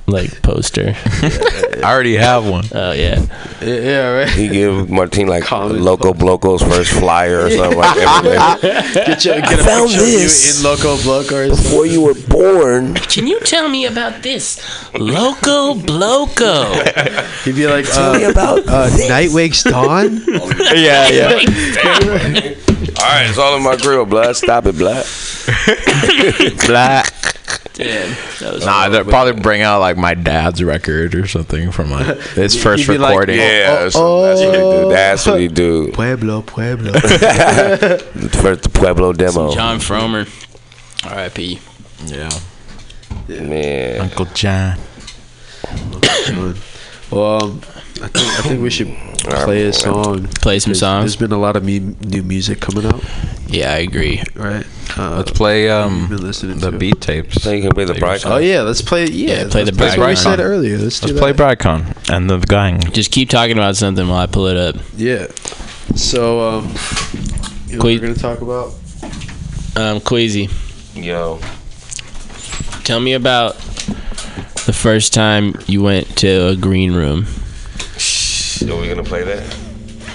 like poster. I already have one. oh yeah. yeah, yeah, right. He give Martin like Common Loco Bloco's first flyer or something like that. Get, you, get I a found picture this. of you in Loco Bloco or. Before you were born, Can you tell me about this Loco Bloco? He'd be like, Tell uh, me about uh, Night Wakes Dawn. yeah, yeah. All right, it's all in my grill, blood. Stop it, blood. Black. Damn. That was Nah, they'll probably bring out like my dad's record or something from like his He'd first be like, recording. Oh, yeah, that's, oh, that's what he do. Oh. That's what he do. Pueblo, Pueblo. First the Pueblo demo. John Fromer. R.I.P. Yeah. Man. Uncle John. Well, um, I think I think we should play a song. Play some There's- songs. There's been a lot of mu- new music coming out, Yeah, I agree. right? Uh, Let's play um been listening the to? beat tapes. So you can play the bright. Oh yeah, let's play. Yeah, Yeah, play the let's Bricon. what we said earlier. Let's Let's that. play Bricon and the gang. Just keep talking about something while I pull it up. Yeah. So, um, you know what we're gonna talk about. Um, Queasy, Yo. tell me about the first time you went to a green room. Are we gonna play that?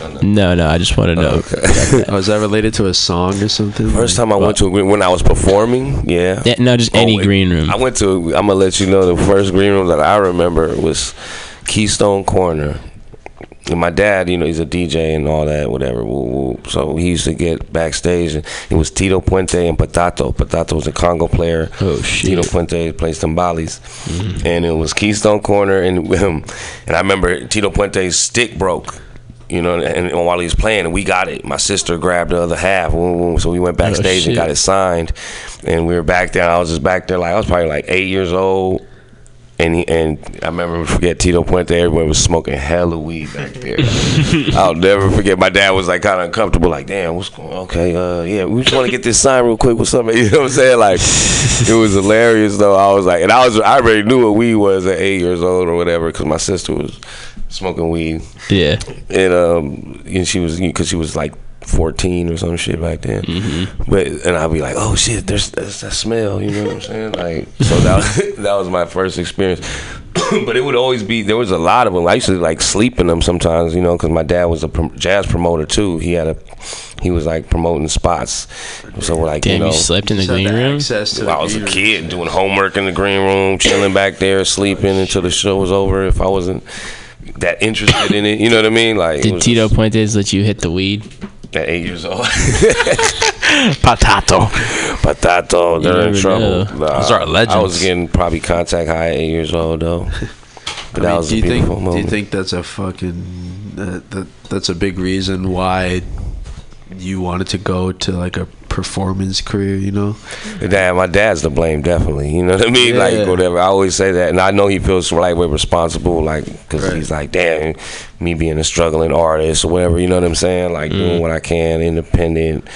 Oh, no, no, I just want to oh, know. Oh, is that related to a song or something? First time I went to a green when I was performing, yeah. Yeah, no, just oh, any Oh, green room. I went to. I'm gonna let you know the first green room that I remember was Keystone Corner. And my dad, you know, he's a DJ and all that, whatever. So he used to get backstage, and it was Tito Puente and Patato. Patato was a conga player. Oh shit! Tito Puente plays timbales, mm. and it was Keystone Corner, and him. Um, and I remember Tito Puente's stick broke. You know, and, and while he was playing, we got it. My sister grabbed the other half, so we went oh, backstage and got it signed. And we were back there. I was just back there, like I was probably like eight years old. And he, and I remember forget Tito Puente. Everybody was smoking hella weed back there. I'll never forget. My dad was like kind of uncomfortable, like, "Damn, what's going? Okay, uh, yeah, we just want to get this sign real quick with something." You know what I'm saying? Like, it was hilarious though. I was like, and I was, I already knew what weed was at eight years old or whatever, because my sister was smoking weed, Yeah. and um, and she was because she was like. 14 or some shit back then, but and I'd be like, oh shit, there's, there's that smell, you know what I'm saying? Like, so that was, that was my first experience. but it would always be there was a lot of them. I used to like sleep in them sometimes, you know, because my dad was a prom- jazz promoter too. He had a he was like promoting spots, so we're like Damn, you know, you slept in the green room. access to the I was a green room. kid doing homework in the green room, chilling back there, sleeping until the show was over. If I wasn't that interested in it, you know what I mean? Like Did was Tito Puentes let you hit the weed? at eight years old. Patato. Patato, they're in trouble. know. Nah, Those are legends. I was getting probably contact high at eight years old though. But I that mean, was do a you think? beautiful Do you think that's a fucking that, that that's a big reason why you wanted to go to like a performance career? You know, Dad, my dad's to blame, definitely. You know what I mean? Yeah. Like whatever. I always say that, and I know he feels like we're responsible, like because Right. he's like, damn, me being a struggling artist or whatever. You know what I'm saying? Like Mm. doing what I can, independent.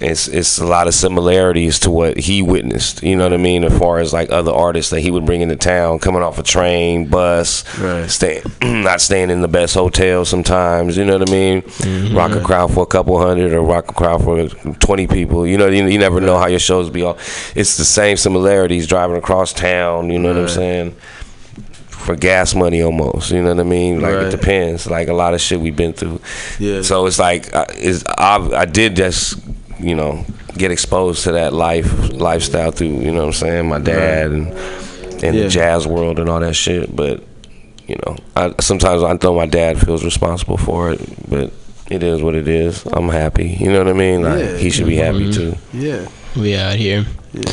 It's it's a lot of similarities to what he witnessed. You know what I mean? As far as like other artists that he would bring into town, coming off a train, bus, Right. staying not staying in the best hotel sometimes. You know what I mean? Mm-hmm. Rock a crowd for a couple hundred or rock a crowd for twenty people. You know, you, you never know how your shows be. All it's the same similarities driving across town. You know what I'm saying? For gas money, almost. You know what I mean? Like Right. it depends. Like a lot of shit we've been through. Yeah. So it's like uh, it's I, I did just you know get exposed to that life lifestyle through you know what I'm saying my dad and and Yeah. the jazz world and all that shit. But you know, I sometimes I know my dad feels responsible for it, but it is what it is. I'm happy. You know what I mean? Like Yeah. he should be happy too. yeah. We out here. Yeah.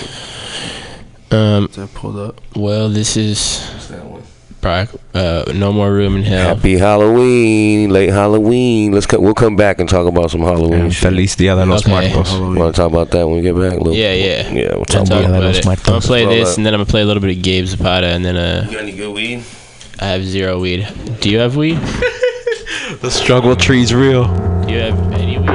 Um. That pulled up. Well, this is Brock. Uh, no more room in hell. Happy Halloween, late Halloween. Let's co- we'll come back and talk about some Halloween And shit. Feliz Dia de los Okay. Muertos. Want to talk about that when we get back? Little- Yeah, yeah. yeah. We'll talk talk about about Los it. I'm gonna play Roll this, up. and then I'm gonna play a little bit of Gabe Zapata, and then uh, You got any good weed? I have zero weed. Do you have weed? The struggle tree's real. Do you have any weed?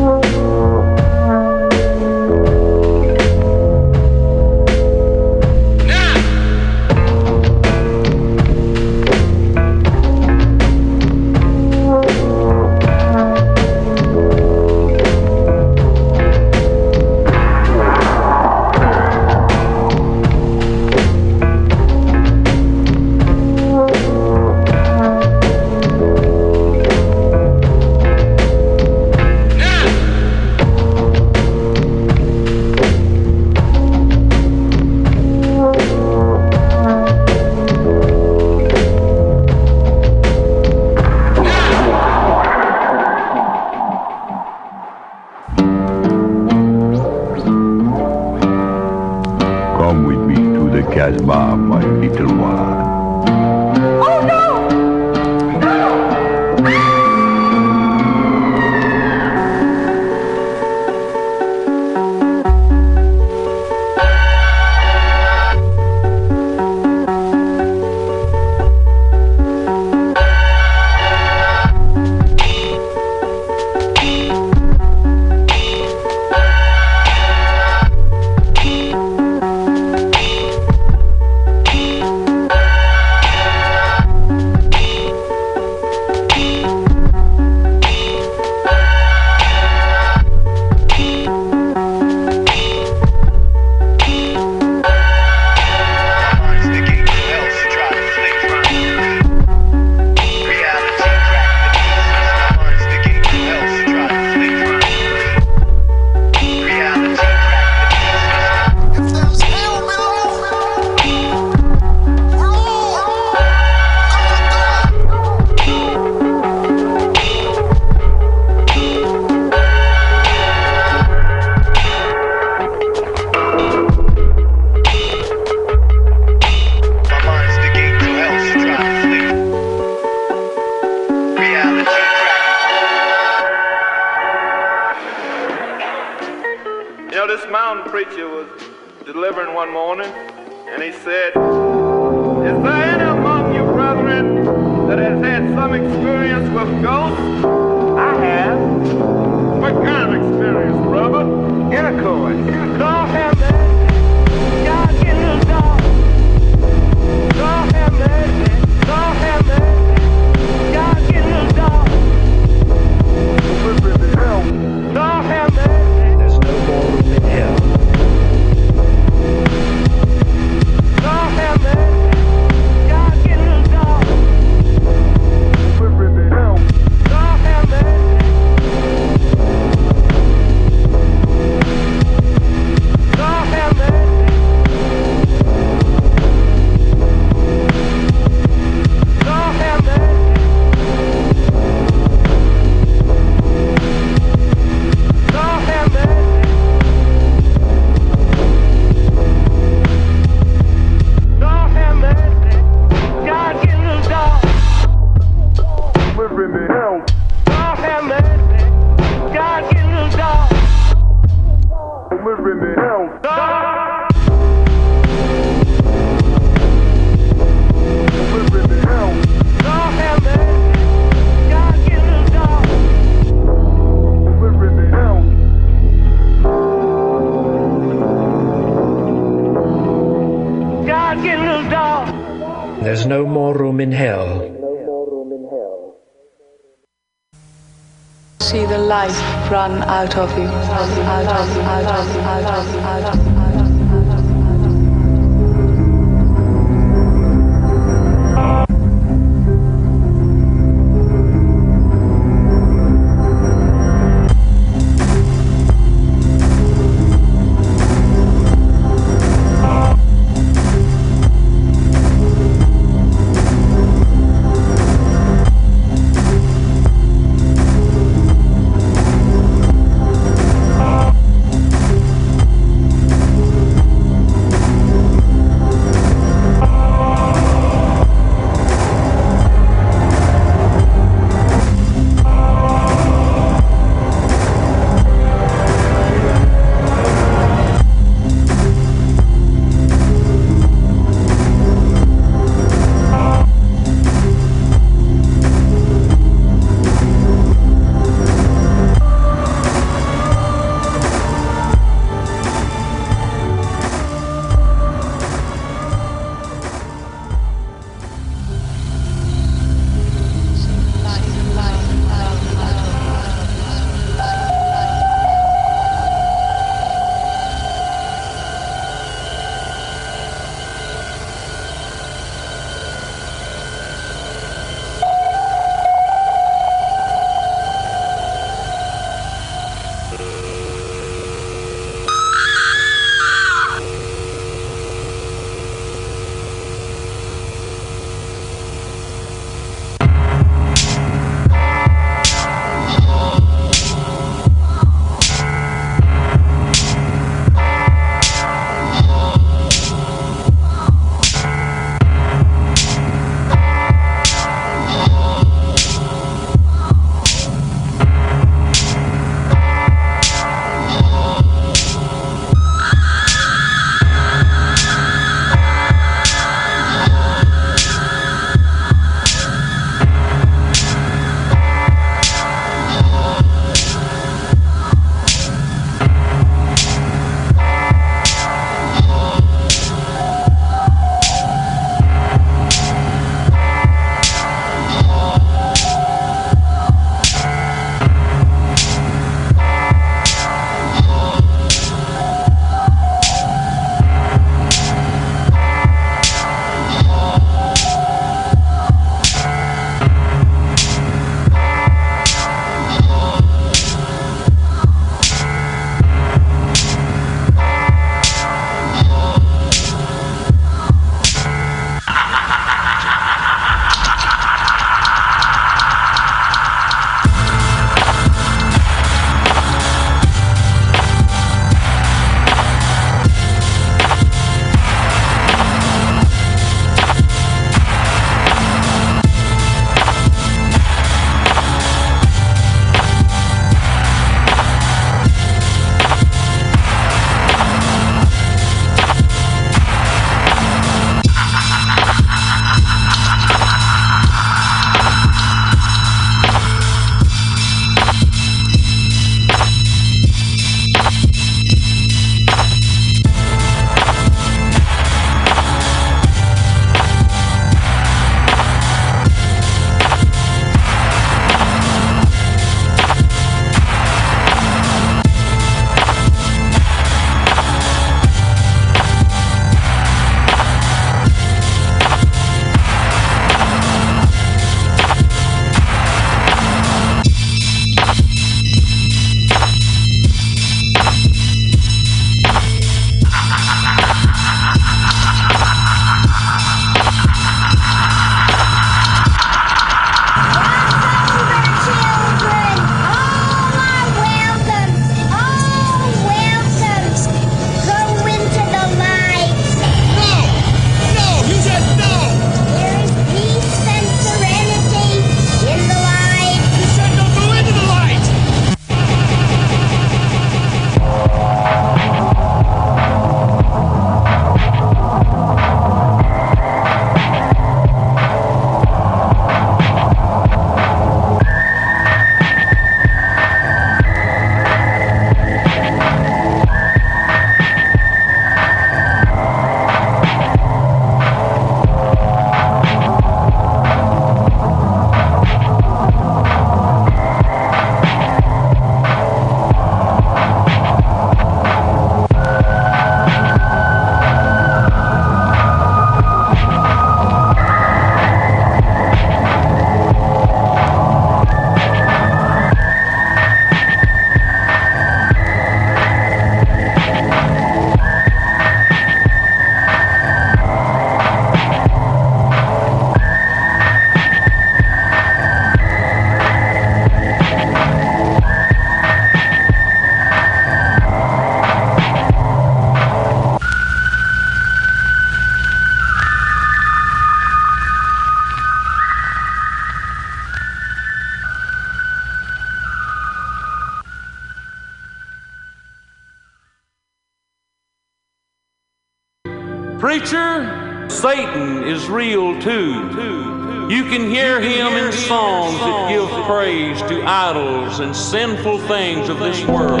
Preacher, Satan is real too. You can hear him in songs that give praise to idols and sinful things of this world.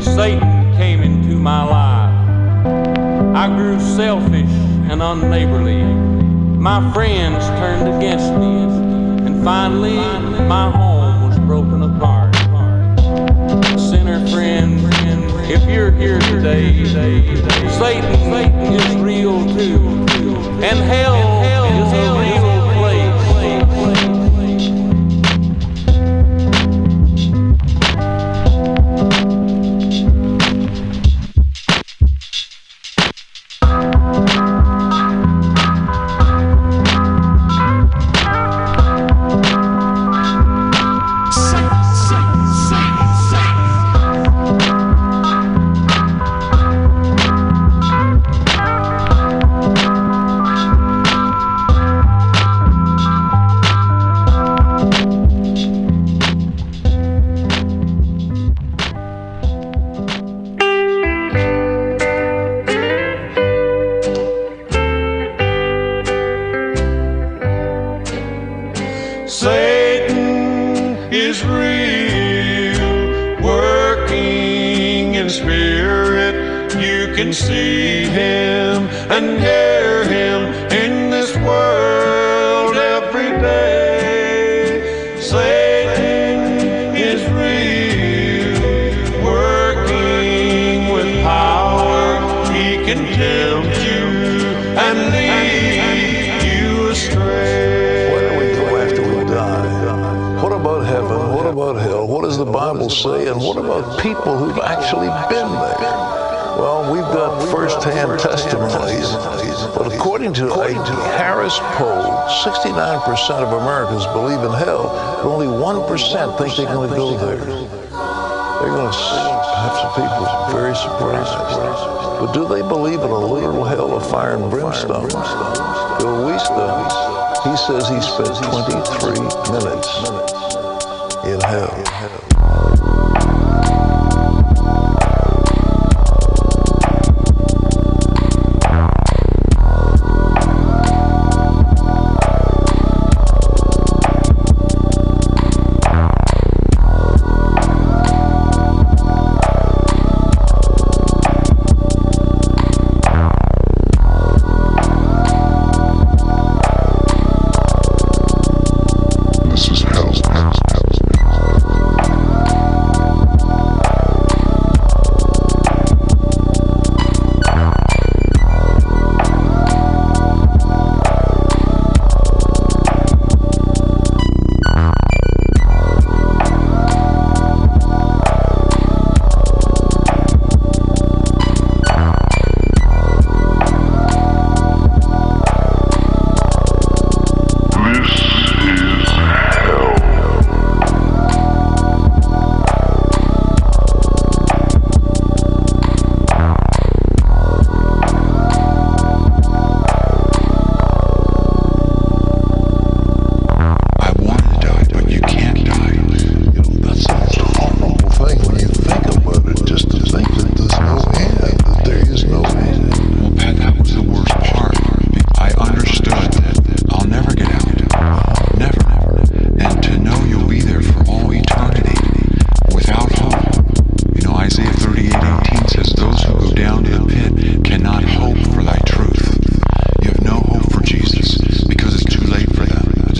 Satan came into my life. I grew selfish and unneighborly. My friends turned against me, and finally, my home here today, Satan is real too, and hell 1% think they're going to go there. They're going to have some people very surprised. But do they believe in a literal hell of fire and brimstone? Bill Wiesta, he says he spent 23 minutes in hell.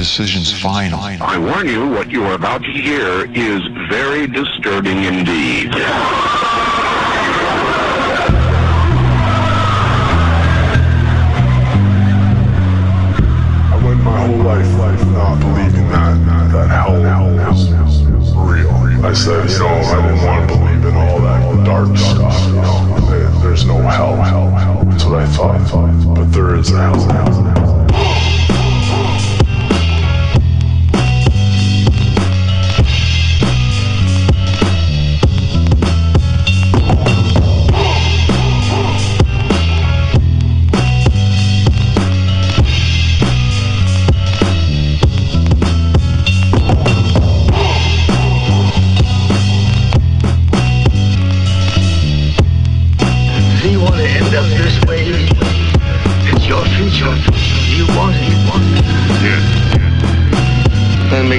Decision's final. I warn you, what you are about to hear is very disturbing indeed. I went my whole life not believing that that hell was real. I said, you know, I didn't want to believe in all that dark stuff. You know, there's no hell. That's what I thought. But there is a hell.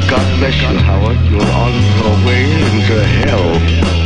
God bless you, Howard. You're on your way into hell.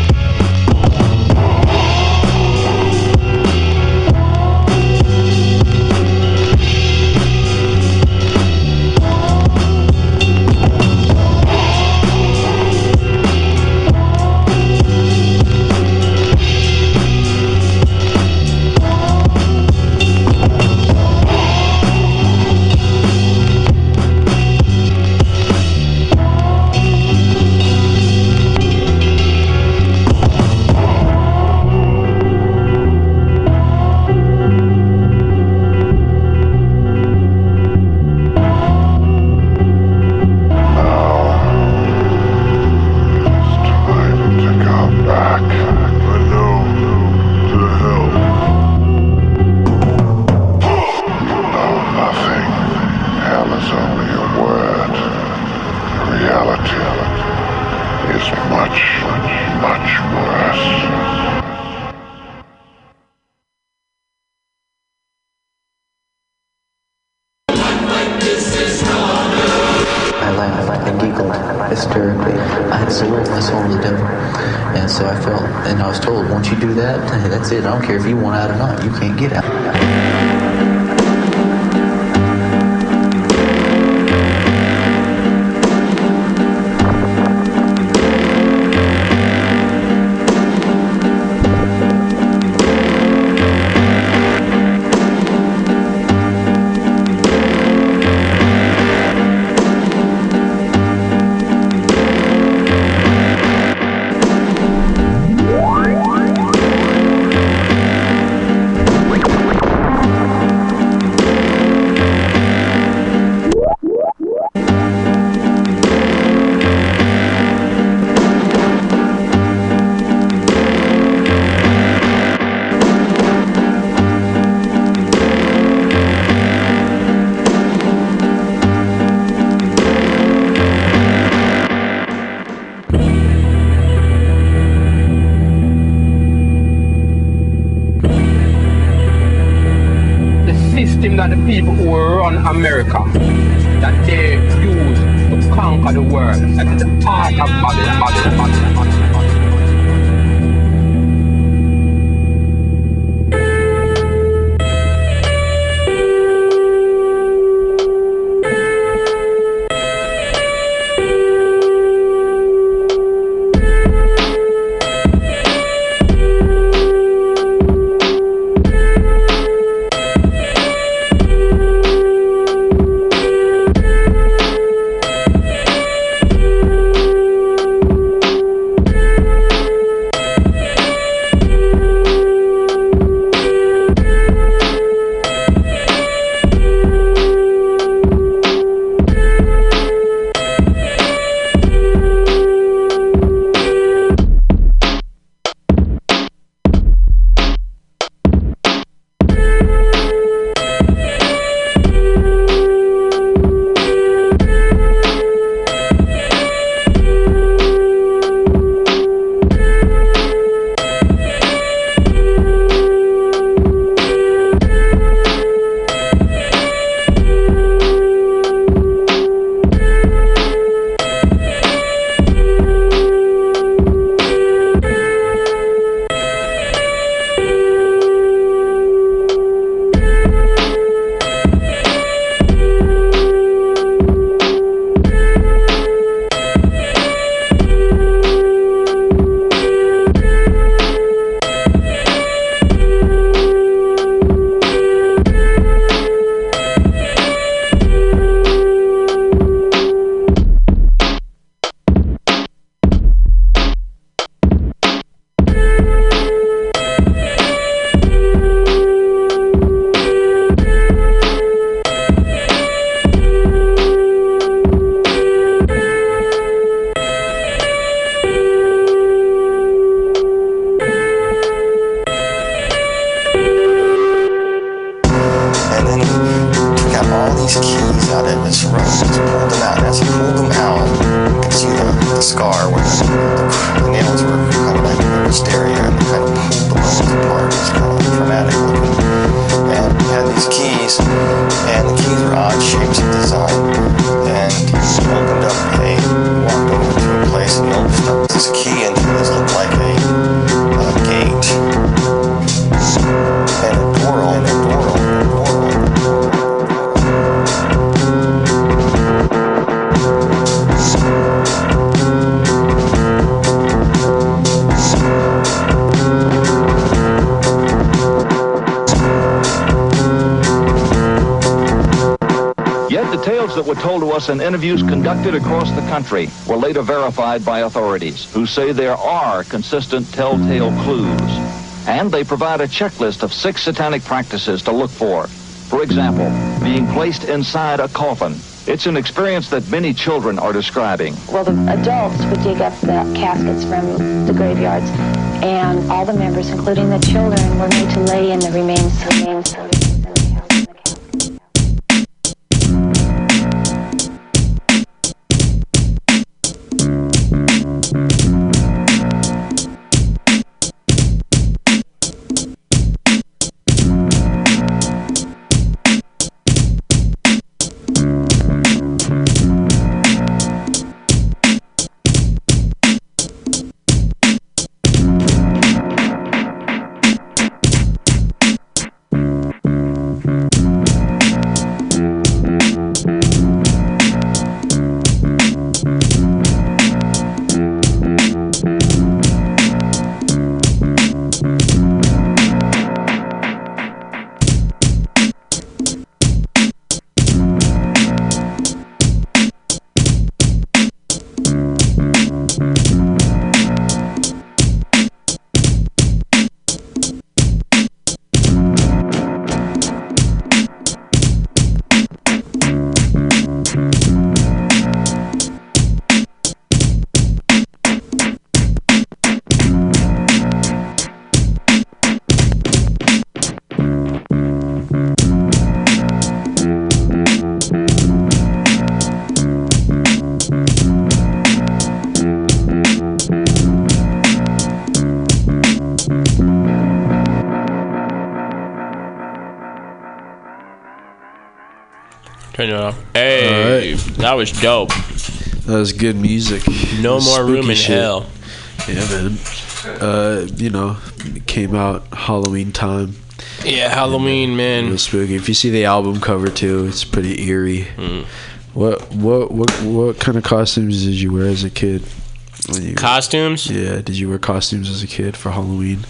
By authorities who say there are consistent telltale clues. And they provide a checklist of six satanic practices to look for. For example, being placed inside a coffin. It's an experience that many children are describing. Well, the adults would dig up the caskets from the graveyards, and all the members, including the children, were made to lay in the remains. remains. Turn it off. Hey, that was dope. That was good music. No more room in shit. hell. Yeah, man. Uh, you know, it came out Halloween time. Yeah, Halloween, man. Real spooky. If you see the album cover too, it's pretty eerie. Mm. What what what what kind of costumes did you wear as a kid? You, Costumes? Yeah, did you wear costumes as a kid for Halloween?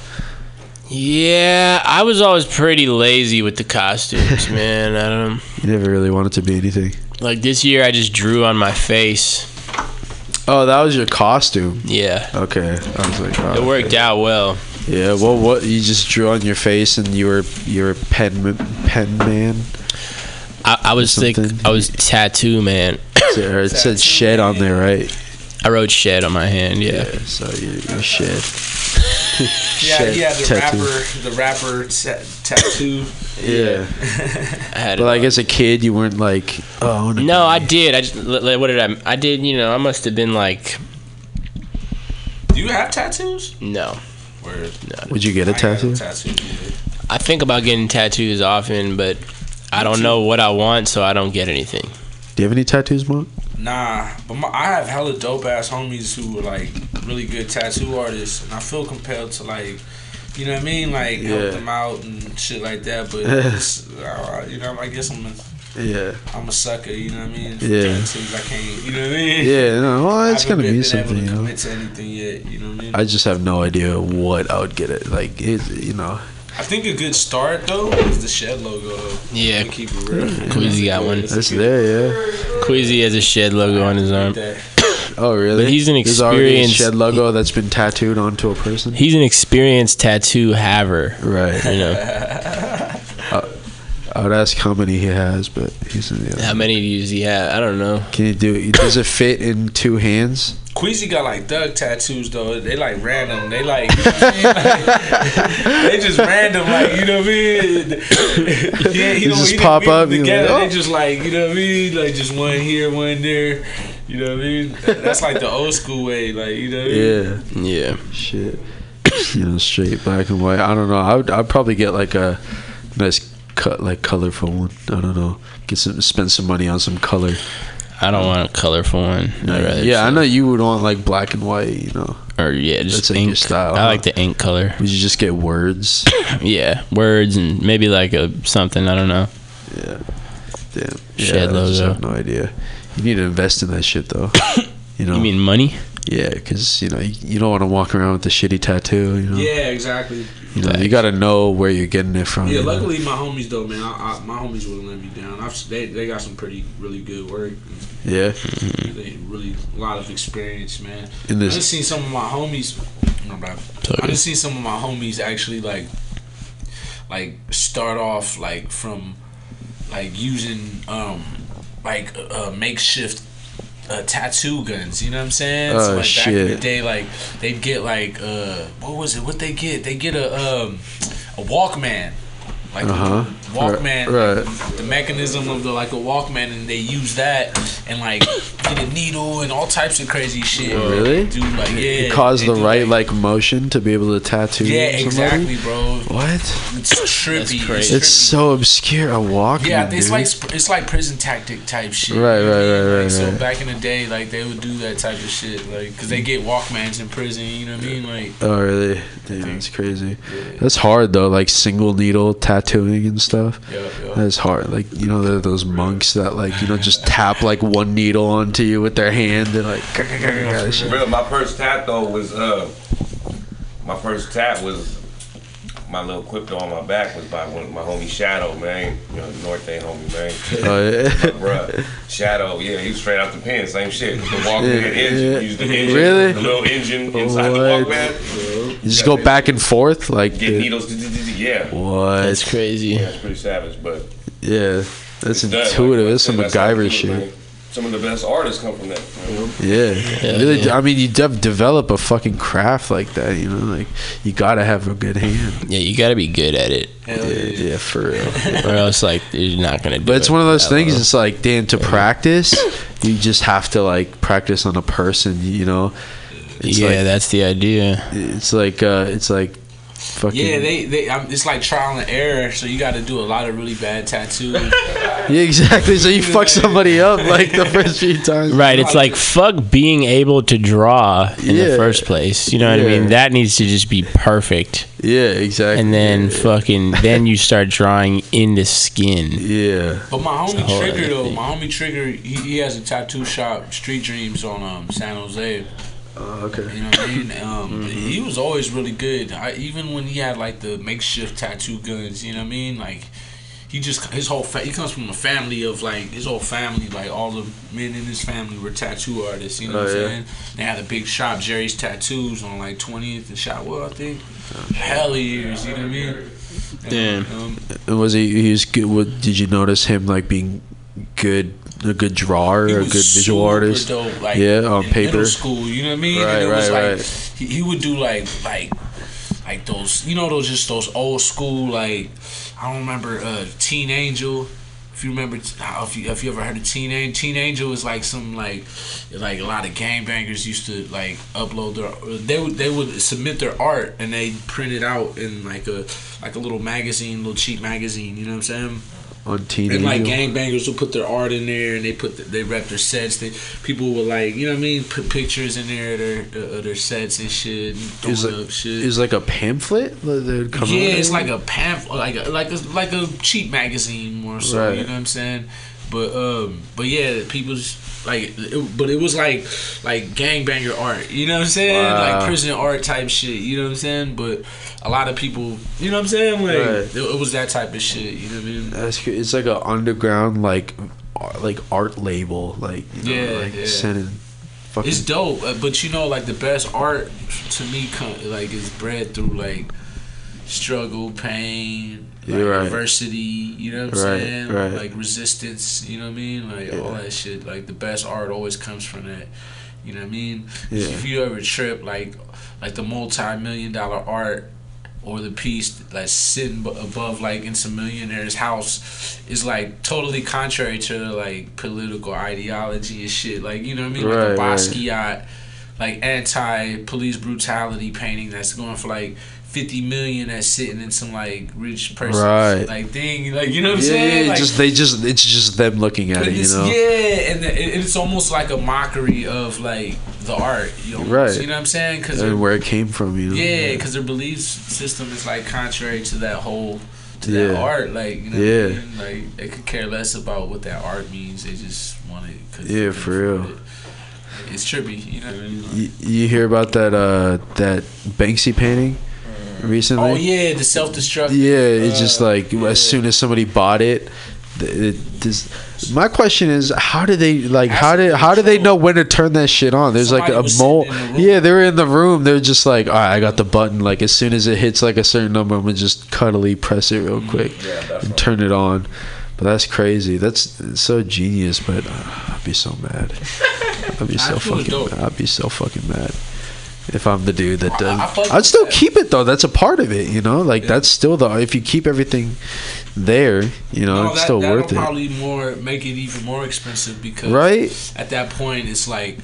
Yeah, I was always pretty lazy with the costumes, man. I don't You never really wanted to be anything. like this year. I just drew on my face. Oh, that was your costume. Yeah. Okay, I was like, oh, It worked out well. Yeah, well, what you just drew on your face and you were you were pen pen man. I, I was like, I was tattoo man. Or it said shed on there, right? I wrote shed on my hand. Yeah. so you you shed. Yeah, Shed he had the tattoo. rapper, the rapper ta- tattoo. Yeah. I had But like as a kid, you weren't like, oh, I No, I did. I just like, what did I? I did. You know, I must have been like Do you have tattoos? no. Word. Would you get a I ain't got tattoo? tattoo. I think about getting tattoos often, but I don't know what I want, so I don't get anything. Do you have any tattoos, Monk? Nah, but my, I have hella dope ass homies who are like really good tattoo artists, and I feel compelled to like, you know what I mean, like Yeah. help them out and shit like that. But it's, uh, you know, I guess I'm a, Yeah. I'm a sucker. You know what I mean? For Yeah. tattoos, I can't. You know what I mean? Yeah, no, well, it's gonna been- be something, to you know. to anything yet. You know what I mean? I just have no idea what I would get it. Like it, you know. I think a good start though is the shed logo. Though. Yeah. Keep it real. Queasy got one. That's there, yeah. Queasy has a shed logo on his arm. Oh, really? But he's an There's already a experienced- shed logo that's been tattooed onto a person. He's an experienced tattoo haver. Right. You know. I, I would ask how many he has, but he's in the. Other. how many does he have? I don't know. Can you do it? Does it fit in two hands? Queasy got like thug tattoos though. They like random. They like, you know what I mean? Like, they just random. Like you know what I mean? Yeah, They just pop up, you're together. like, They oh. just like you know what I mean? Like just one here, one there. You know what I mean? That's like the old school way. Like you know. What I mean? Yeah. Yeah. Shit. you know, straight black and white. I don't know. I would I'd probably get like a nice cut, like colorful one. I don't know. Get some, spend some money on some color. I don't want a colorful one. I'd rather yeah, I know you would want like black and white. You know, Or yeah, just That's like ink. your style, I huh? like the ink color. would you just get words? Yeah, words and maybe like a something. I don't know. Yeah. Damn. Shed yeah, I just logo. have no idea. You need to invest in that shit though. You know. You mean money? Yeah, because you know you, you don't want to walk around with a shitty tattoo. You know. Yeah, exactly. You know, you got to know where you're getting it from. Yeah, you know? luckily my homies though, man. I, I, my homies wouldn't let me down. I've, they they got some pretty really good work. Yeah. They really a lot of experience, man. In this- I just seen some of my homies. I just seen some of my homies actually like, like start off like from, like using um, like uh, makeshift. Uh, tattoo guns, you know what I'm saying? Oh, like back in the shit. day, like they'd get like uh, what was it? What they get? They get a um, a Walkman, like Uh-huh. Walkman, Right- the mechanism of the like a Walkman, and they use that and like get a needle and all types of crazy shit. Really? Dude, like yeah, It caused the right like motion to be able to tattoo. Yeah, somebody? exactly, bro. What? It's trippy. It's, It's so obscure. A walk. yeah, it's like it's like prison tactic type shit. Right, you know what I right, right, Like, right, So back in the day, like they would do that type of shit, like because they get Walkmans in prison. You know what I mean? Like Oh really? Damn, that's crazy. That's hard though. Like single needle tattooing and stuff. Yeah, yeah. That's hard. Like you know, those monks that like you know just tap like one needle onto you with their hand and like. shit. Real, my first tat though was uh, my first tat was my little crypto on my back was by one my homie Shadow, man. You know, North End homie, man. Oh, yeah. My bruh. Shadow, yeah, he was straight out the pen, same shit. The Walkman Yeah, engine, yeah. use the engine, Really? the little engine inside the What? Walkman. You just go back and forth like. Get the- needles, yeah. What? That's crazy. Yeah, it's pretty savage, but Yeah, that's it's intuitive. Like, That's some that's how I do MacGyver it, shit. Man. Some of the best artists come from that. man. Yeah, really. I mean, you dev- develop a fucking craft like that. You know, like you gotta have a good hand. Yeah, you got to be good at it, Yeah, yeah, for real. or else like you're not gonna. Do But it's it one of those things. well. It's like, damn, to practice, you just have to like practice on a person. You know. It's yeah, like, that's the idea. it's like uh, it's like fucking. yeah, they they um, it's like trial and error. So you got to do a lot of really bad tattoos. Yeah, exactly. So you fuck somebody up like the first few times. Right, it's like fuck being able to draw in Yeah. the first place. You know what I mean? That needs to just be perfect. Yeah, exactly. And then fucking then you start drawing into skin. Yeah. But my homie Trigger though, thing. my homie Trigger, he, he has a tattoo shop, Street Dreams, on um, San Jose. Oh, okay. You know what I mean? Um, Mm-hmm. He was always really good. I, even when he had like the makeshift tattoo guns, you know what I mean? Like he just his whole fa- he comes from a family of like his whole family, like all the men in his family were tattoo artists. You know Oh, what I'm yeah. saying? They had a big shop, Jerry's Tattoos, on like 20th and Shotwell, I think. Oh, Hell of years, you know what I mean? Damn. Um, was he? He was good. What did you notice him like being good? A good drawer, a good visual artist. dope, like, yeah, on paper. Middle school, you know what I mean? Right, and it was right, like right. he, he would do like like like those you know those just those old school like I don't remember uh Teen Angel. If you remember, if you if you ever heard of Teen Angel, Teen Angel is like some like like a lot of gangbangers used to like upload their they would they would submit their art and they print it out in like a like a little magazine, little cheap magazine. You know what I'm saying? On Teen And like gangbangers will put their art in there, and they put the, they rep their sets. They people will like you know what I mean, put pictures in there of their uh, their sets and shit, and It like, up shit. it like a pamphlet that come yeah, it's like a pamphlet, like a, like a like a cheap magazine more so. Right. You know what I'm saying? But um, but yeah, people's like, it, but it was like like gangbanger art. You know what I'm saying? Wow. Like prison art type shit. You know what I'm saying? But a lot of people, you know what I'm saying? Like Right. it, it was that type of shit. You know what I mean? That's. It's like an underground like like art label, like you know, Yeah, like yeah. sending fucking. It's dope, uh, but you know, like the best art to me, like is bred through like struggle, pain, like You're right. adversity. You know what I'm Right, saying? right. Like resistance. You know what I mean? Like all that shit. Like the best art always comes from that. You know what I mean? Yeah. If you ever trip like like the multi-million dollar art. Or the piece that's sitting above, like in some millionaire's house, is like totally contrary to like political ideology and shit. Like you know what I mean? Right, like a right. Like anti police brutality painting that's going for like fifty million that's sitting in some like rich person Right. like thing like you know what I'm yeah, saying yeah, like, just they just it's just them looking at it, you know. yeah and the- it, it's almost like a mockery of like the art you know Right. you know what I'm saying because where it came from, you know. yeah, because their belief system is like contrary to that whole to that art. Like you know, Yeah. what I mean? like they could care less about what that art means. They just want it. Cause Yeah, for real. It's trippy. You know what I mean? You, you hear about that uh that Banksy painting recently? Oh yeah, the self destruct. Yeah, it's just like as soon as somebody bought it, th- it this, my question is how do they like how did how do they know when to turn that shit on? There's like a mole. the Yeah, they're in the room. They're just like, all right, I got the button. Like as soon as it hits like a certain number, I'm gonna just cuddly press it real quick and turn it on. But that's crazy. That's so genius. But uh, I'd be so mad. I'd be so fucking. dope. I'd be so fucking mad. If I'm the dude that does, I fuck I'd still keep it though. That's a part of it, you know. Like that's still the if you keep everything there, you know, No, it's that, still that'll worth it. probably more make it even more expensive because Right? at that point it's like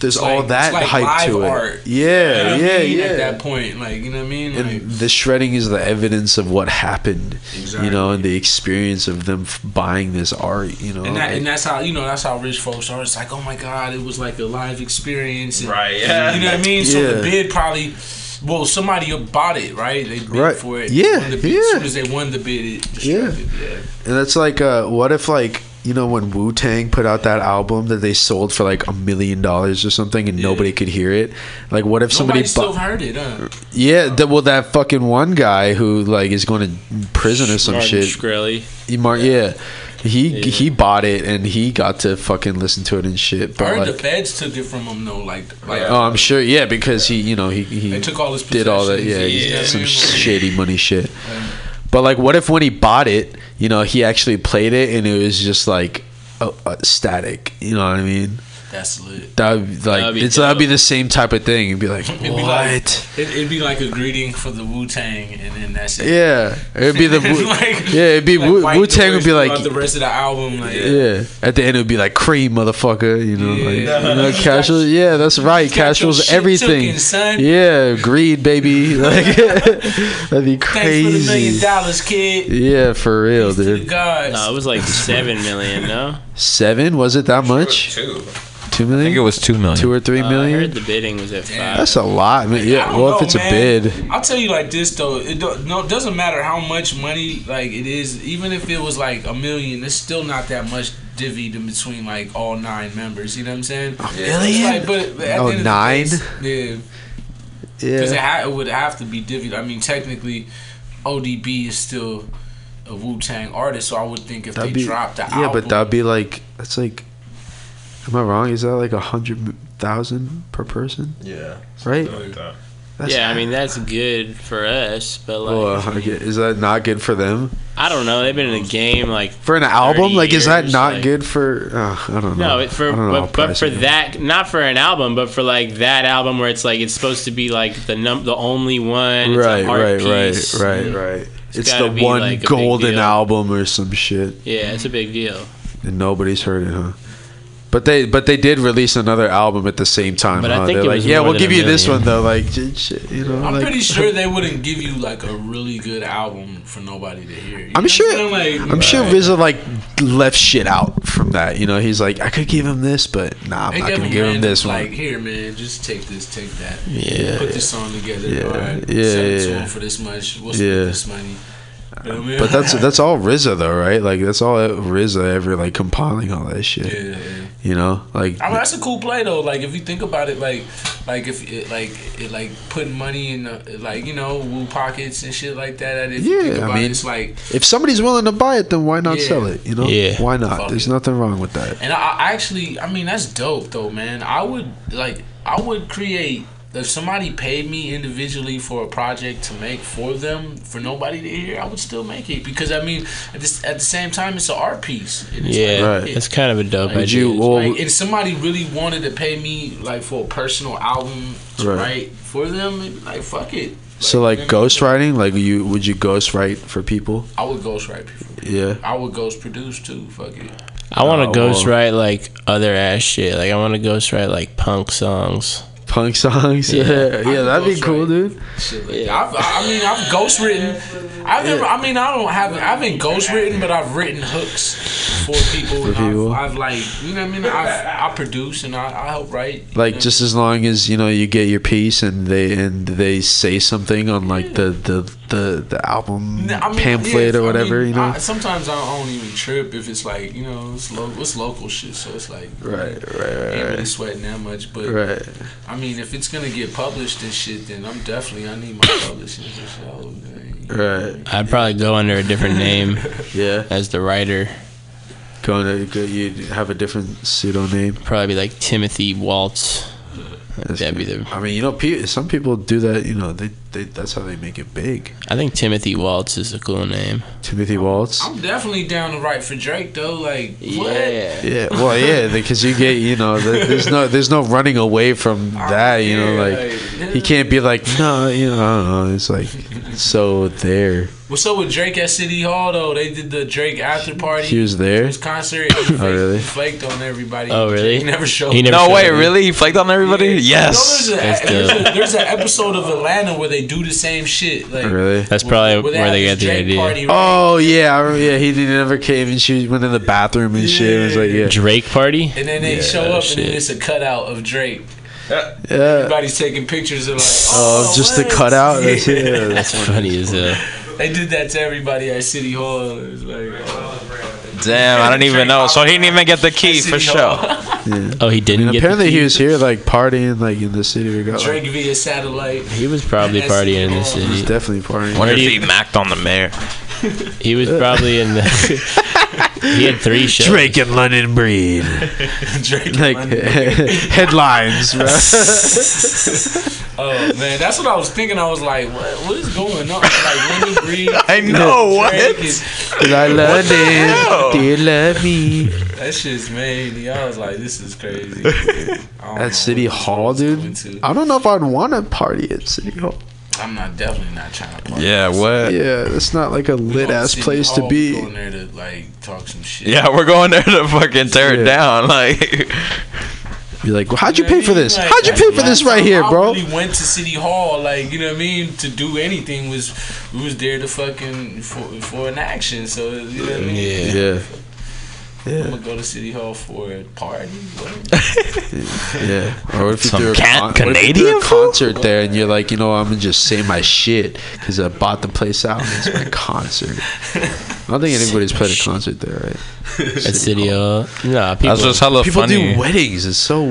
There's it's all that it's like hype live to it. art. Yeah, You know what I yeah, mean? yeah. At that point, like you know what I mean? Like, And the shredding is the evidence of what happened, you know, and the experience of them f- buying this art, you know. And, that, like- and that's how you know that's how rich folks are. It's like, oh my god, it was like a live experience, and- Right, yeah. You know what I mean? So Yeah. the bid probably, well, somebody bought it, right? They bid Right. for it. Yeah, the bid. yeah. As soon as they won the bid, it Yeah. destructed. Yeah. And that's like, uh, what if like you know when Wu Tang put out that album that they sold for like a million dollars or something and nobody could hear it? Like, what if somebody Nobody still bu- heard it, huh? Yeah, the, well, that fucking one guy who like is going to prison or some Martin shit. Shkreli. He, Mar- yeah, he he bought it and he got to fucking listen to it and shit. I heard like, the feds took it from him though. Like, like oh, I'm sure, yeah, because he, you know, he he They took all his did all that, yeah, possessions. he Yeah. some shady money shit. But like, what if when he bought it, you know, he actually played it and it was just like static? You know what I mean? That's lit. That would be like That'd be it's that'd be the same type of thing. It'd be like It'd what? be like it, it'd be like a greeting for the Wu Tang, and then that's it. yeah, it'd be the Wu. like, yeah, it'd be like Wu Tang would be like the rest of the album. Like, Yeah. At the end, it would be like cream, motherfucker. You know, like you Yeah. know, casual. Yeah, that's right. got your Casual's everything. tooken. Yeah, greed, baby. Like that'd be Thanks for the million dollars, kid. Yeah, for real, dude. God. No, it was like seven million. No, Seven? Was it that much? Two. Two million? I think it was two million. Two or three million? Uh, I heard the bidding was at five. That's a lot. I mean, I yeah. don't Well, know, if it's man. a bid, I'll tell you like this though. It do, no, it doesn't matter how much money like it is. Even if it was like a million, it's still not that much divvied in between like all nine members. You know what I'm saying? A million? but, but at Oh, the end of the nine? day, yeah. Because it, ha- it would have to be divvied. I mean, technically, ODB is still a Wu Tang artist, so I would think if That'd they be dropped the yeah, album, but that'd be like that's like. Am I wrong? Is that like a hundred thousand per person? Yeah. Right. That's- yeah, I mean that's good for us, but like Well, I get- is that not good for them? I don't know. They've been in the game like For an album, 30 like, is that not like- good for? Uh, I don't know. No, for know but, but for pricey it is. that not for an album, but for like that album where it's like it's supposed to be like the num the only one. It's a right, art right, piece. right, right, right. It's, gotta the one like, golden album or some shit, Yeah, it's a big deal. and nobody's heard it, huh? But they, but they did release another album at the same time. But I think They're it like, was yeah, more we'll than give a you this one though. Like, j- j- you know, I'm like, pretty sure they wouldn't give you like a really good album for nobody to hear. You I'm what sure. saying? Like, I'm sure RZA like left shit out from that. You know, he's like, I could give him this, but nah, I'm They not give gonna him give him random, this like, here, man, just take this, take that. Yeah, Put this song together. Yeah, All right, yeah, sell it to yeah. him for this much. What's Yeah. this money? You know what I mean? But that's that's all RZA though, right? Like that's all RZA ever like compiling all that shit. Yeah, yeah. You know, like I mean, that's a cool play though. Like if you think about it, like like if it, like it like putting money in the, like you know Wu pockets and shit like that. If you think yeah, about I it, mean, it's like if somebody's willing to buy it, then why not Yeah. sell it? You know, Yeah. why not? Fuck There's it. nothing wrong with that. And I, I actually, I mean, that's dope though, man. I would like, I would create if somebody paid me individually for a project to make for them for nobody to hear. I would still make it because I mean, at this at the same time, it's an art piece. And it's Yeah, like, right. it- It's kind of a dope like, idea. you? Well, like, and somebody really wanted to pay me like for a personal album to Right. write for them, like fuck it. so like ghostwriting, like you would you ghostwrite for people? I would ghostwrite people. Yeah. I would ghost produce too. Fuck it. I want Oh, to well. ghostwrite like other ass shit. Like I want to ghostwrite like punk songs. Punk songs. Yeah, yeah, that'd be cool, dude. Shit like I've, I mean, I've ghost written. I've never. I mean, I don't have. I haven't ghost written, but I've written hooks for people. For people. I've, I've like, you know what I mean. I've, I produce and I, I help write. Like just as long as you know you get your piece and they and they say something on like the the the, the album I mean, pamphlet yeah, or I whatever, mean, you know. I, sometimes I don't even trip if it's like you know it's, lo- it's local shit, so it's like Right, right, right, Ain't really right. sweating that much, but Right. I mean, if it's gonna get published and shit, then I'm definitely I need my publishing for sure. Right. I'd probably go under a different name. yeah. As the writer. Going to you have a different pseudo name. Probably be like Timothy Waltz. That'd be the. I mean, you know, some people do that. You know, they, they that's how they make it big. I think Timothy Waltz is a cool name. Timothy Waltz. I'm definitely down to write for Drake though. Like, yeah, Yeah, well, yeah, because you get, you know, th- there's no, there's no running away from that, you know, like he can't be like, no, you know, I don't know. It's like so there. What's up with Drake at City Hall though? They did the Drake after party. He was there. His concert. He oh, flaked, Oh, really? he flaked on everybody. Oh, really? He never showed. He never no showed way, up. really? He flaked on everybody? Yes. You know, there's, a, there's, a, there's an episode of Atlanta where they do the same shit. Like, Really? That's probably Where they where they this got the Drake idea. party, right? Oh yeah, remember, yeah. He didn't ever came and she went in the bathroom and shit. It was like yeah, Drake party. And then they Yeah, show up and shit. then it's a cutout of Drake. yeah. Everybody's taking pictures of like, Oh, oh just the what? cutout. That's, yeah, That's that's funny as hell. They did that to everybody at City Hall. It was like, oh. Damn, I don't even know. So he didn't even get the key for City sure. Yeah. Oh, he didn't. I mean, get apparently the he was here like partying like in the city. We got like, Drake via satellite. He was probably At partying in the City he's city. definitely partying. Wonder if he you- macked on the mayor. He was probably in the. he had three shows. Drake and London Breed. Drake. like headlines, bro. Oh man, that's what I was thinking. I was like, what, what is going on? Like London Breed. I know, what? Drake is- Cause I love hell? it. Do you love me? That shit's made me. I was like, this is crazy. I At City Hall, dude. I don't know if I'd want to party at City Hall. I'm not definitely not trying to party. Yeah, what? Yeah, it's not like a lit ass place to Hall, be. we Going there to like talk some shit. Yeah, we're going there to fucking tear it down. Like, Be like, well, how'd you know pay I for this? Like, How'd you pay for this right here, I bro? really went to City Hall, like you know what I mean, to do anything was we was there to fucking for for an action. So you know what I mean. Yeah. Yeah, I'm gonna go to City Hall for a party. Yeah. Or if you Some threw a, con- what if you Canadian a concert there and you're like, you know, I'm gonna just say my shit because I bought the place out and it's my concert. I don't think anybody's played a concert there, right? At City Hall. No, people. that's just hella People funny. do weddings. It's so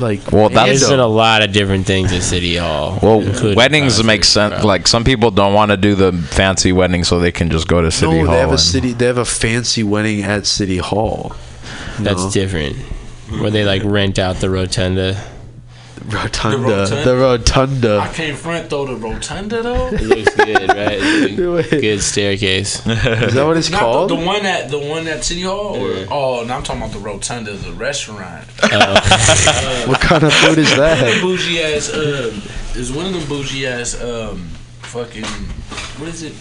like Well, that's- There's random. been a lot of different things at City Hall. Well, including weddings concerts, make sense. bro. Like some people don't want to do the fancy wedding, so they can just go to City no, Hall. they have a and- city. They have a fancy wedding at City Hall. That's No. different. Where they like rent out the rotunda. Rotunda. The rotunda? The I rotunda. can't front though the rotunda though. It looks good, right? It's good staircase. Is that what it's Not called? the, the one at the one at City Hall. Or, Yeah. Oh, now I'm talking about the rotunda, the restaurant. what kind of food is One of them that? bougie ass. Um, is one of them bougie ass. Um, fucking. What is it?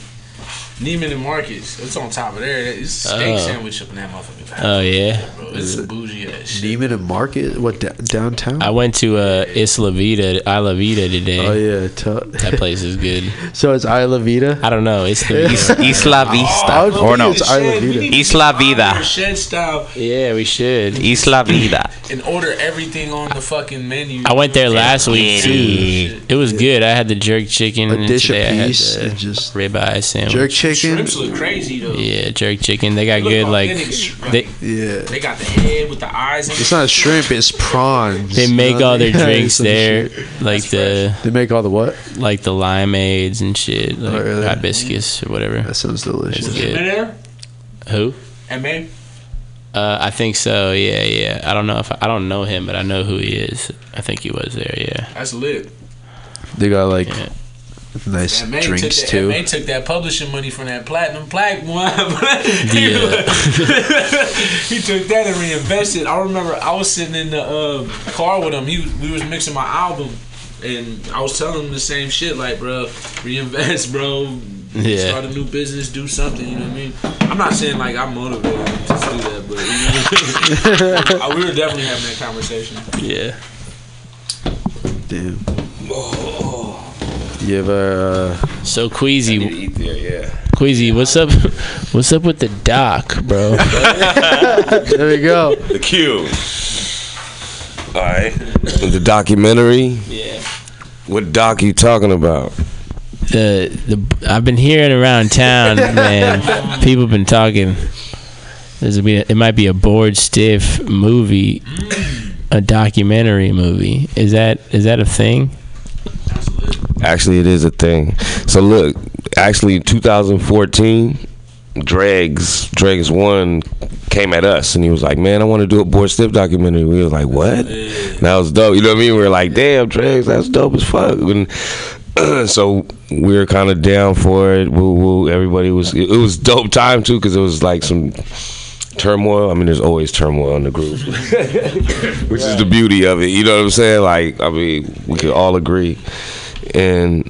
Neiman and Marcus. It's on top of there. It's a steak Oh. sandwich up in that motherfucker. Oh yeah. Bro, it's a bougie ass shit. Neiman and Market? What da- downtown? I went to uh, Isla Vida, Isla Vida today. oh yeah, t- That place is good. so it's Isla Vida. I don't know. It's the Isla I Vista. would or no, it's Isla Vida. Isla Vida. Shed style yeah, we should. Isla Vida. and order everything on the fucking menu. I went there last week too. Yeah. It was good. I had the jerk chicken. A and dish today I had the and just ribeye sandwich. jerk chicken. Shrimps look crazy though. Yeah, jerk chicken. They got Look good like they Yeah, They got the head with the eyes. In it's it. not shrimp. It's prawns. they You make know all their mean? drinks there, shit. like the They make all the what? like the limeades and shit, like Oh, really? hibiscus or whatever. That sounds delicious. It's I good. there? Who? And man, Uh, I think so. Yeah, yeah. I don't know if I, don't know him, but I know who he is. I think he was there. Yeah. that's lit. They got like Yeah. Nice And May drinks took that, too. May took that publishing money from that platinum plaque one. Yeah. he took that and reinvested. I remember I was sitting in the um, car with him. He was- we was mixing my album, and I was telling him the same shit. Like, bro, reinvest, bro. Yeah. Start a new business, do something. You know what I mean? I'm not saying like I'm motivated to do that, but you know, we were definitely having that conversation. Yeah. Damn. You ever? Uh, so Queasy, yeah. Queasy, what's up? What's up with the doc, bro? there we go. The Q. All right. The documentary. Yeah. What doc you talking about? the the I've been hearing around town, man. People been talking. There's be it might be a bored stiff movie, a documentary movie. Is that is that a thing? Actually, it is a thing. So look, actually, in 2014, Dregs Dregs one came at us and he was like, "Man, I want to do a Bored Stiff documentary." We was like, "What?" And that was dope. You know what I mean? We were like, "Damn, Dregs, that's dope as fuck." And so we were kind of down for it. Woo woo. Everybody was. It was dope time too because it was like some turmoil. I mean, there's always turmoil in the group, which is the beauty of it. You know what I'm saying? Like, I mean, we could all agree, and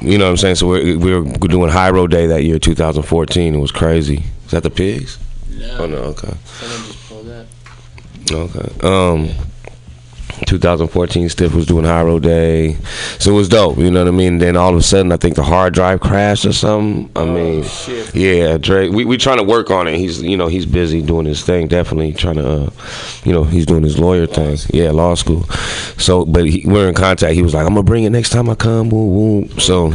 you know what I'm saying. So we're we were doing High Road Day that year, 2014. It was crazy. Is that the pigs? No. Oh no. Okay. Someone just pulled up. Okay. Um. 2014 Stiff was doing High Road Day, so it was dope. You know what I mean? Then all of a sudden, I think the hard drive crashed or something. I mean, yeah, Drake. We we trying to work on it. He's you know he's busy doing his thing. Definitely trying to, uh, you know, he's doing his lawyer thing. Yeah, law school. So, but he, we're in contact. He was like, I'm gonna bring it next time I come. Woo woo. So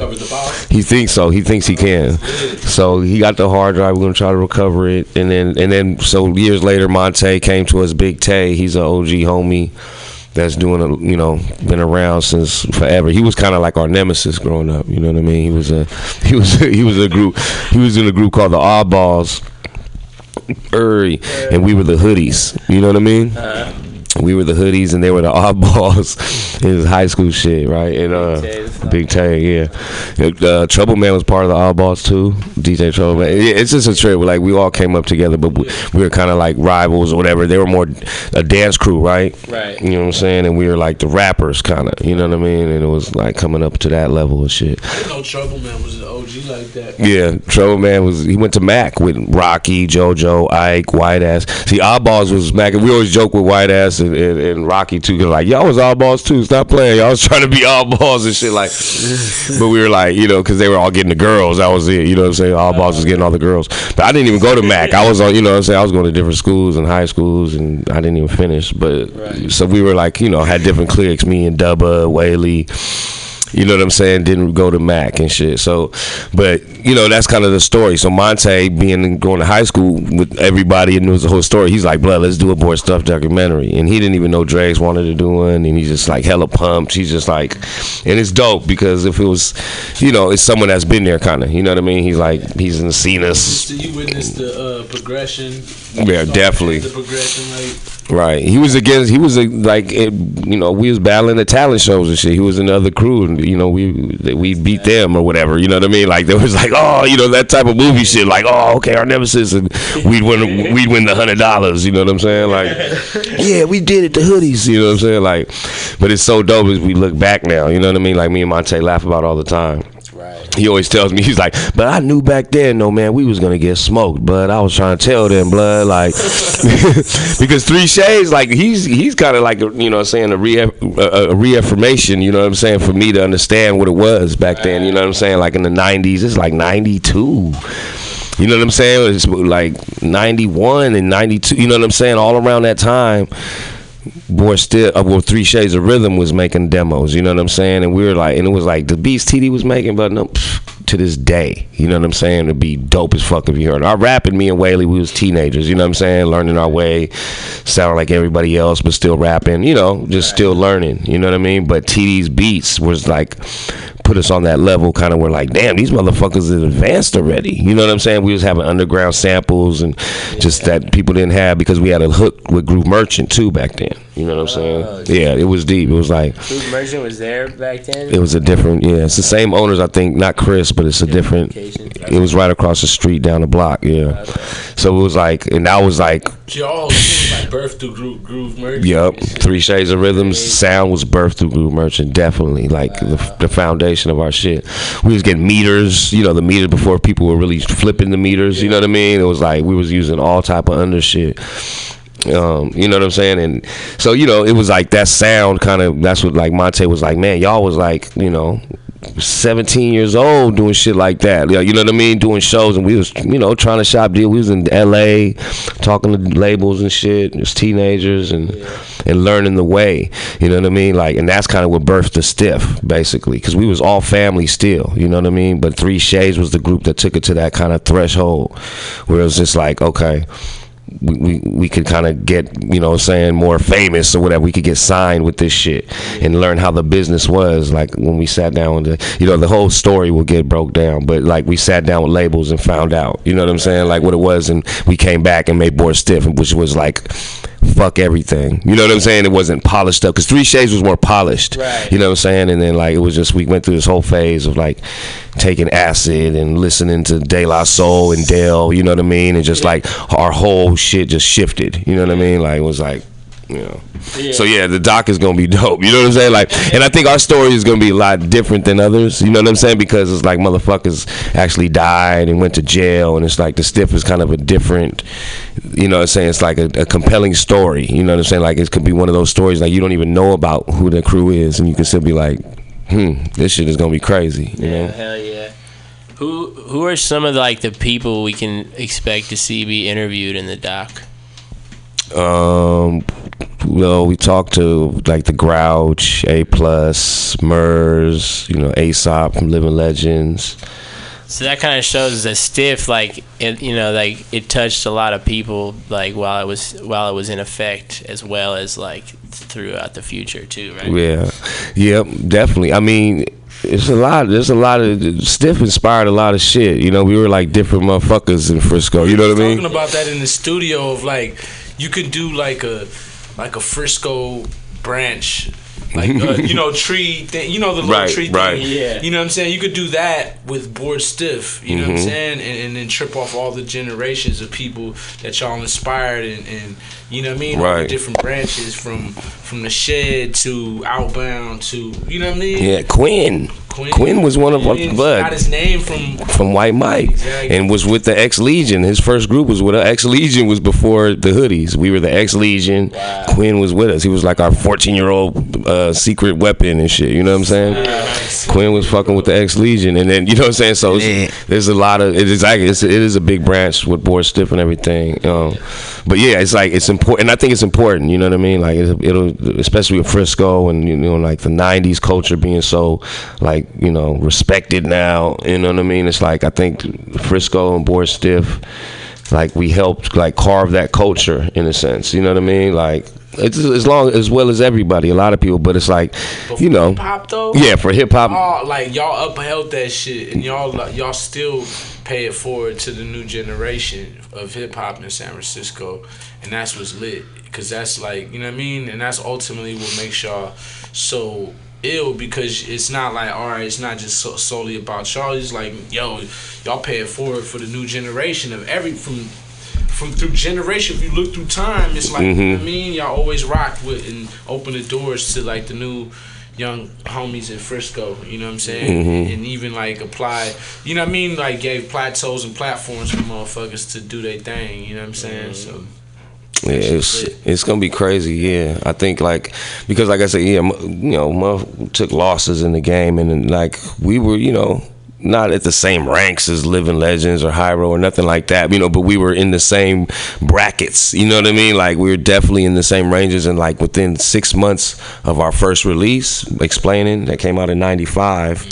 he thinks so. He thinks he can. So he got the hard drive. We're gonna try to recover it, and then and then so years later, Monte came to us. Big Tay. He's an OG homie that's doing a you know been around since forever. He was kind of like our nemesis growing up. You know what I mean? He was a he was he was a group he was in a group called the Oddballs. Uri, and we were the hoodies. You know what I mean? Uh-huh. We were the hoodies and they were the oddballs. it was high school shit, right? And uh, Big Tay, yeah. Uh, Trouble Man was part of the oddballs too. DJ Trouble Man. Yeah, it's just a trip. Like we all came up together, but we, we were kind of like rivals or whatever. They were more a dance crew, right? Right. You know what I'm saying? And we were like the rappers, kind of. You know what I mean? And it was like coming up to that level of shit. I didn't know Trouble Man was an OG like that. Yeah, Trouble Man was he went to Mac with Rocky, JoJo, Ike, White Ass. See, Oddballs was Mac, and we always joke with White Ass and, and, and Rocky too. Cause like y'all was Oddballs too. Stop playing. Y'all was trying to be all balls and shit like. but we were like, you know, because they were all getting the girls. That was it. You know what I'm saying? All balls was getting all the girls. But I didn't even go to Mac. I was on, you know what I'm saying? I was going to different schools and high schools, and I didn't even finish. But so we were like, you know, had different cliques. Me and Dubba, Whaley. You know what I'm saying? Didn't go to Mac and shit. So, but you know that's kind of the story. So Monte being going to high school with everybody and knows the whole story. He's like, "Blood, let's do a boy stuff documentary." And he didn't even know Dregs wanted to do one, and he's just like hella pumped. He's just like, and it's dope because if it was, you know, it's someone that's been there, kind of. You know what I mean? He's like, he's seen us. So you witnessed the uh, progression. Yeah, definitely. The progression, like Right. He was against. He was a, like, it, you know, we was battling the talent shows and shit. He was in the other crew, and you know, we we beat them or whatever. You know what I mean? Like there was like, oh, you know, that type of movie shit. Like, oh, okay, our nemesis, and we'd win. We'd win the hundred dollars. You know what I'm saying? Like, yeah, we did it. The hoodies. You know what I'm saying? Like, but it's so dope as we look back now. You know what I mean? Like me and Monte laugh about all the time. He always tells me he's like, but I knew back then, no man, we was gonna get smoked. But I was trying to tell them, blood, like, because Three Shades, like he's he's kind of like you know, saying a, a, reaffirmation. You know what I'm saying for me to understand what it was back then. You know what I'm saying? Like in the '90s, it's like '92. You know what I'm saying? It's like 91 and 92. You know what I'm saying? All around that time, Boy Still, uh, well, Three Shades of Rhythm was making demos. You know what I'm saying? And we were like, and it was like the beats TD was making, but no, pff, to this day, you know what I'm saying? It'd be dope as fuck if you heard. Our rapping, me and Whaley, we was teenagers. You know what I'm saying? Learning our way, sounding like everybody else, but still rapping. You know, just still learning. You know what I mean? But TD's beats was like put us on that level kind of we're like damn these motherfuckers are advanced already. You know what i'm saying? We was having underground samples and just that people didn't have because we had a hook with groove merchant too back then. You know what i'm saying? Uh-huh. Yeah it was deep. It was like Groove Merchant was there back then. it was a different yeah it's the same owners i think not chris but it's a different it was right across the street down the block yeah. So it was like and that was like y'all was like birth through Groove, groove Merchant. Yep, Three Shades of Rhythms. Sound was birthed through Groove Merchant. Definitely, like the, the foundation of our shit. We was getting meters. You know, the meters before people were really flipping the meters. You know what I mean? It was like we was using all type of under shit. Um, you know what I'm saying? And so, you know, it was like that sound kind of that's what like Monte was like, man, y'all was like, you know, 17 years old doing shit like that. Yeah, You know what I mean? Doing shows and we was, you know, trying to shop deal. We was in LA talking to labels and shit, just teenagers and and learning the way. You know what I mean? Like and that's kind of what birthed the stiff basically cuz we was all family still, you know what I mean? But 3 Shades was the group that took it to that kind of threshold where it was just like, okay, we, we, we could kind of get you know what I'm saying more famous or whatever. We could get signed with this shit and learn how the business was like when we sat down with the you know the whole story will get broke down but like we sat down with labels and found out. You know what I'm saying? Like what it was and we came back and made Bored Stiff which was like fuck everything. You know what I'm saying? It wasn't polished up because Three Shades was more polished. You know what I'm saying? And then like it was just we went through this whole phase of like taking acid and listening to De La Soul and Dale you know what I mean? And just like our whole shit just shifted. You know what I mean? Like it was like you know so yeah the doc is gonna be dope you know what I'm saying? Like and I think our story is gonna be a lot different than others you know what I'm saying? Because it's like motherfuckers actually died and went to jail and it's like the stiff is kind of a different you know what I'm saying? It's like a, a compelling story you know what I'm saying? Like it could be one of those stories like you don't even know about who the crew is and you can still be like hmm this shit is gonna be crazy you know? Hell yeah. Who who are some of like the people we can expect to see be interviewed in the doc? Um, well, we talked to like the Grouch, A Plus, Murs, you know, Aesop from Living Legends. So that kind of shows that stiff, like it, you know, like it touched a lot of people, like while it was while it was in effect, as well as like throughout the future too, right? Yeah, yep, definitely. I mean, it's a lot. There's a lot of Stiff inspired a lot of shit. You know, we were like different motherfuckers in Frisco. You know what I mean? talking about that in the studio of like you could do like a like a Frisco branch like uh, you know tree thing you know the little Right, tree right. thing Yeah. you know what I'm saying you could do that with bored stiff you know what I'm Mhm. saying and, and then trip off all the generations of people that y'all inspired and, and you know what I mean all the Right. different branches from from the shed to outbound to you know what I mean Yeah, Quinn. Quinn. Quinn, was one of Quinn Bud. got his name from from White Mike Exactly. and was with the X Legion. His first group was with us. X Legion was before the hoodies. We were the X Legion. Quinn was with us. He was like our 14 year old uh, secret weapon and shit. You know what I'm saying? Quinn was fucking with the X Legion, and then you know what I'm saying. So it's, there's a lot of it is exactly it's, it is a big branch with bored stiff and everything. Um, but yeah, it's like it's important. And I think it's important. You know what I mean? Like it'll, it'll especially with Frisco and you know like the '90s culture being so like you know respected now. You know what I mean? It's like I think Frisco and bored stiff like we helped like carve that culture in a sense. You know what I mean? Like it's as long as well as everybody, a lot of people, but it's like you know, hop though yeah, for hip hop. like y'all upheld that shit and y'all like, y'all still pay it forward to the new generation of hip hop in San Francisco and that's what's lit because that's like you know what I mean and that's ultimately what makes y'all so ill because it's not like all right it's not just so, solely about y'all it's like yo y'all pay it forward for the new generation of every from from through generation if you look through time it's like you know I Mhm. mean y'all always rocked with and open the doors to like the new young homies in Frisco, you know what I'm saying? Mhm. And even like apply, you know what I mean? Like gave plateaus and platforms for motherfuckers to do their thing, you know what I'm saying? So Yeah, it's it's gonna be crazy. Yeah, I think like because like I said, yeah, you know, took losses in the game, and like we were, you know, not at the same ranks as Living Legends or Hiero or nothing like that, you know, but we were in the same brackets. You know what I mean? Like we were definitely in the same ranges, and like within six months of our first release, explaining that came out in '95.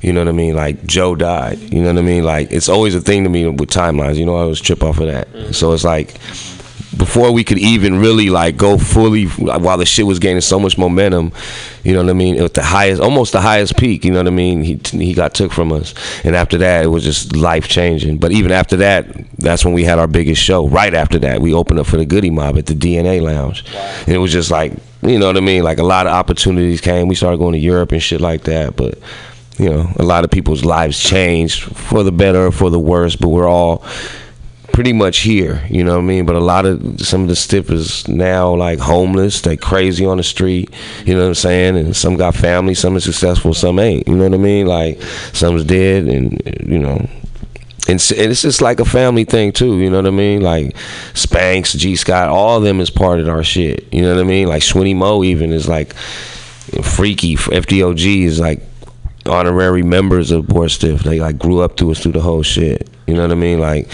You know what I mean? Like Joe died. You know what I mean? Like it's always a thing to me with timelines. You know, I always trip off of that. Mm-hmm. So it's like before we could even really like go fully while the shit was gaining so much momentum you know what i mean at the highest almost the highest peak you know what i mean he he got took from us. And after that it was just life changing. But even after that that's when we had our biggest show. Right after that we opened up for the goodie mob at the dna lounge. And it was just like you know what i mean like a lot of opportunities came. We started going to europe and shit like that. But you know a lot of people's lives changed for the better or for the worse. But we're all pretty much here, you know what I mean? But a lot of some of the stiffers now like homeless, they crazy on the street, you know what I'm saying? And some got family, some is successful, some ain't, you know what I mean? Like some's dead and you know and, it's just like a family thing too. You know what I mean? Like Spanks, G Scott, all of them is part of our shit. You know what I mean? Like Swinny Mo even is like freaky. FDOG is like honorary members of Bored Stiff. They like grew up through us through the whole shit. You know what I mean? Like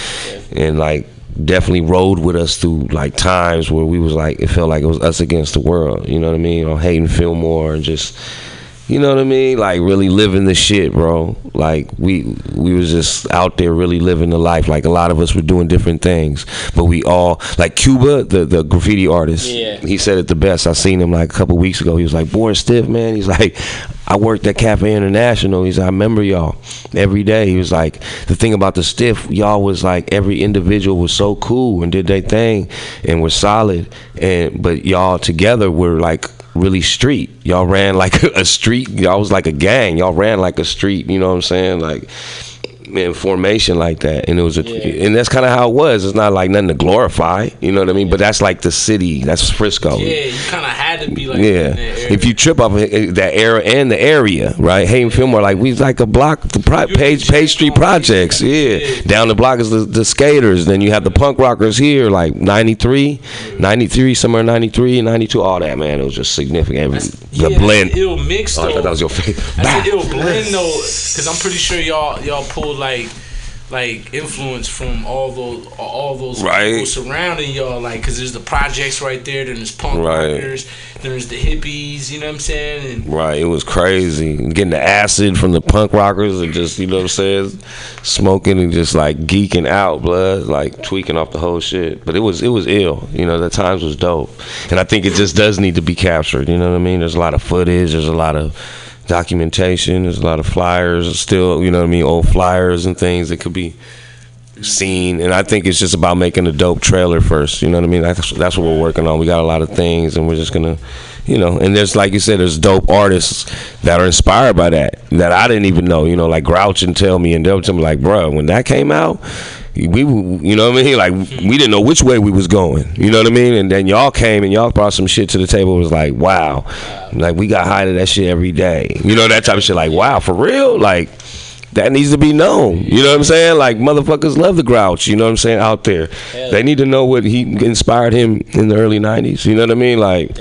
and like definitely rode with us through like times where we was like it felt like it was us against the world. You know what I mean? Or Hayden Fillmore and just you know what I mean? Like really living the shit, bro. Like we we was just out there really living the life. Like a lot of us were doing different things, but we all like Cuba, the the graffiti artist. Yeah. He said it the best. I seen him like a couple weeks ago. He was like, "Boy, stiff man." He's like, "I worked at Cafe International." He's like, "I remember y'all every day." He was like, "The thing about the stiff, y'all was like every individual was so cool and did their thing and were solid, and but y'all together were like." Really street. Y'all ran like a street. Y'all was like a gang. Y'all ran like a street. You know what I'm saying? Like in formation like that. And it was, a, and that's kind of how it was. It's not like nothing to glorify. You know what I mean? But that's like the city. That's Frisco. Yeah, you kind of had to be like Yeah, in that area. if you trip off eh, that era and the area, right? Hayden Fillmore, like we like a block, the pro- Page Page Street projects. Yeah, down the block is the, the skaters. Then you have the punk rockers here, like 93, 93, somewhere 93 and 92. All that man, it was just significant. the yeah, blend. It'll mix Oh. I thought that was your face. I said it'll blend though, because I'm pretty sure y'all y'all pulled like like influence from all those all those Right. people surrounding y'all. Like, because there's the projects right there. Then there's punk Right. rockers. There's the hippies. You know what I'm saying? And Right, it was crazy. Getting the acid from the punk rockers and just, you know what I'm saying, smoking and just like geeking out, blood, like tweaking off the whole shit. But it was it was ill. You know, the times was dope. And I think it just does need to be captured, you know what I mean? There's a lot of footage, there's a lot of documentation, there's a lot of flyers still, you know what I mean, old flyers and things that could be seen and I think it's just about making a dope trailer first. You know what I mean? That's that's what we're working on. We got a lot of things and we're just gonna you know, and there's like you said, there's dope artists that are inspired by that that I didn't even know. You know, like Grouch and tell me, and they'll tell me like, bro, when that came out, we, you know what I mean? Like hmm. we didn't know which way we was going. You know what I mean? And then y'all came and y'all brought some shit to the table. It was like, wow, like we got high to that shit every day. You know that type of shit. Like, wow, for real, like that needs to be known. You know what I'm saying? Like motherfuckers love the grouch, you know what I'm saying, out there. They need to know what he inspired him in the early nineties. You know what I mean? Like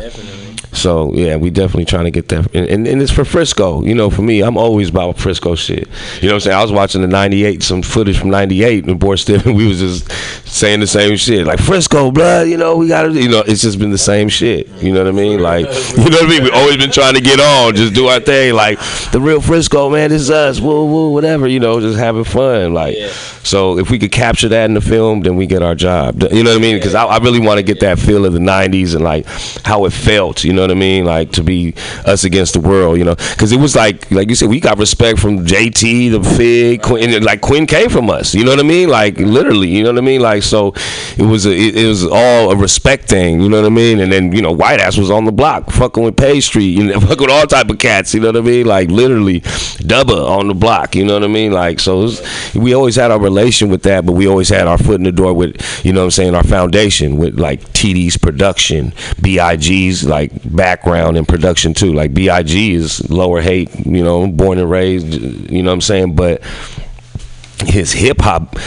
So yeah, we definitely trying to get that, and, and, and it's for Frisco. You know, for me, I'm always about Frisco shit. You know what I'm saying? I was watching the '98, some footage from '98, and Boy and we was just saying the same shit, like Frisco, blood. You know, we got to, you know, it's just been the same shit. You know what I mean? Like, you know what I mean? We always been trying to get on, just do our thing, like the real Frisco, man. This is us, woo woo, whatever. You know, just having fun, like. So if we could capture that in the film, then we get our job. You know what I mean? Because I, I really want to get that feel of the '90s and like how it felt. You know what I mean? Like to be us against the world. You know, because it was like like you said, we got respect from JT, the Fig, Quinn, like Quinn came from us. You know what I mean? Like literally. You know what I mean? Like so, it was a, it, it was all a respect thing. You know what I mean? And then you know, White Ass was on the block, fucking with Page Street. You know, fucking with all type of cats. You know what I mean? Like literally, Dubba on the block. You know what I mean? Like so, was, we always had our relation with that, but we always had our foot in the door with you know what I'm saying our foundation with like TD's production, Big's like background in production too. Like Big is lower Haight, you know, born and raised. You know what I'm saying? But his hip hop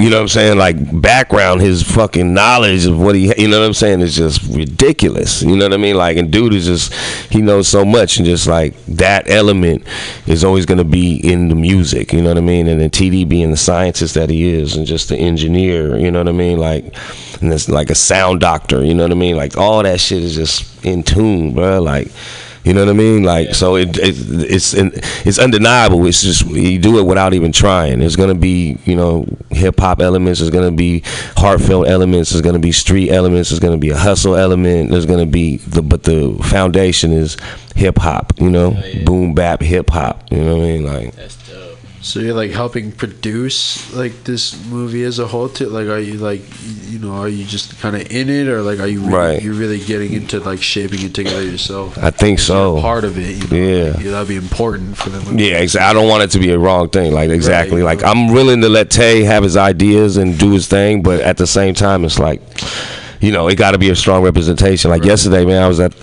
you know what I'm saying? Like background, his fucking knowledge of what he, you know what I'm saying, is just ridiculous. You know what I mean? Like, and dude is just, he knows so much, and just like that element is always going to be in the music. You know what I mean? And then TD being the scientist that he is, and just the engineer. You know what I mean? Like, and it's like a sound doctor. You know what I mean? Like all that shit is just in tune, bro. Like. You know what I mean? Like so, it, it it's it's undeniable. It's just you do it without even trying. There's gonna be you know hip hop elements. There's gonna be heartfelt elements. There's gonna be street elements. There's gonna be a hustle element. There's gonna be the but the foundation is hip hop. You know, boom bap hip hop. You know what I mean? Like So you're like helping produce like this movie as a whole To Like, are you like, you know, are you just kind of in it, or like, are you really, Right. you're really getting into like shaping it together yourself? I think so. Part of it, you know, Yeah. like, that'd be important for the movie. Yeah, exactly. I don't want it to be a wrong thing. Like exactly. Like I'm willing to let Tay have his ideas and do his thing, but at the same time, it's like, you know, it got to be a strong representation. Like yesterday, man, I was at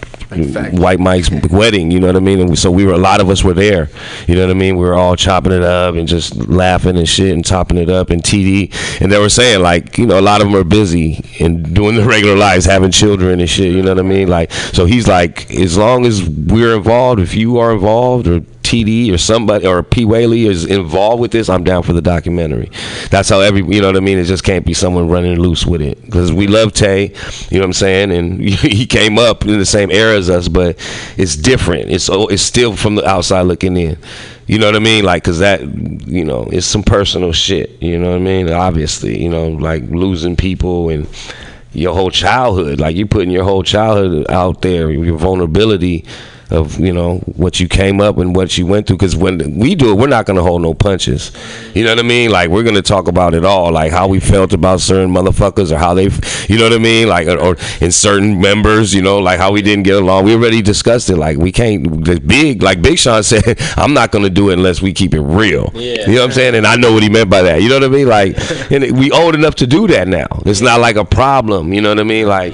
White Mike's wedding. You know what I mean? And so we were a lot of us were there. You know what I mean? We were all chopping it up and just laughing and shit and topping it up and TD. And they were saying like, you know, a lot of them are busy and doing their regular lives, having children and shit. You know what I mean? Like, so he's like, as long as we're involved, if you are involved or TD or somebody or P. Whaley is involved with this, I'm down for the documentary. That's how every you know what I mean. It just can't be someone running loose with it because we love Tay, you know what I'm saying, and he came up in the same era as us, but it's different. It's it's still from the outside looking in. You know what I mean? Like, cause that, you know, it's some personal shit. You know what I mean? Obviously, you know, like losing people and your whole childhood. Like you putting your whole childhood out there, your vulnerability of you know what you came up and what you went through. Because when we do it, we're not gonna hold no punches. You know what I mean? Like we're gonna talk about it all, like how we felt about certain motherfuckers or how they, you know what I mean? Like or, or in certain members, you know, like how we didn't get along. We already discussed it. Like we can't. The big, like Big Sean said, I'm not gonna do it unless we keep it real. Yeah. You know what I'm saying? And I know what he meant by that. You know what I mean? Like, and we old enough to do that now. It's not like a problem. You know what I mean? Like,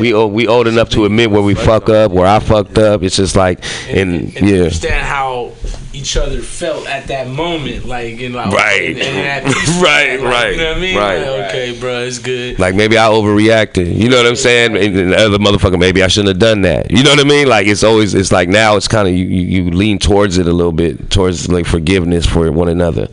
we o- we old enough to admit where we fuck up, where I fucked up. It's just like, and, and yeah, understand how each other felt at that moment, like and like Right. and, and Right, like, right, You know what I mean? right. Like, okay, bro, it's good. like maybe I overreacted. You know what I'm saying? And the other motherfucker, maybe I shouldn't have done that. You know what I mean? Like it's always, it's like now it's kind of you, you you lean towards it a little bit, towards like forgiveness for one another,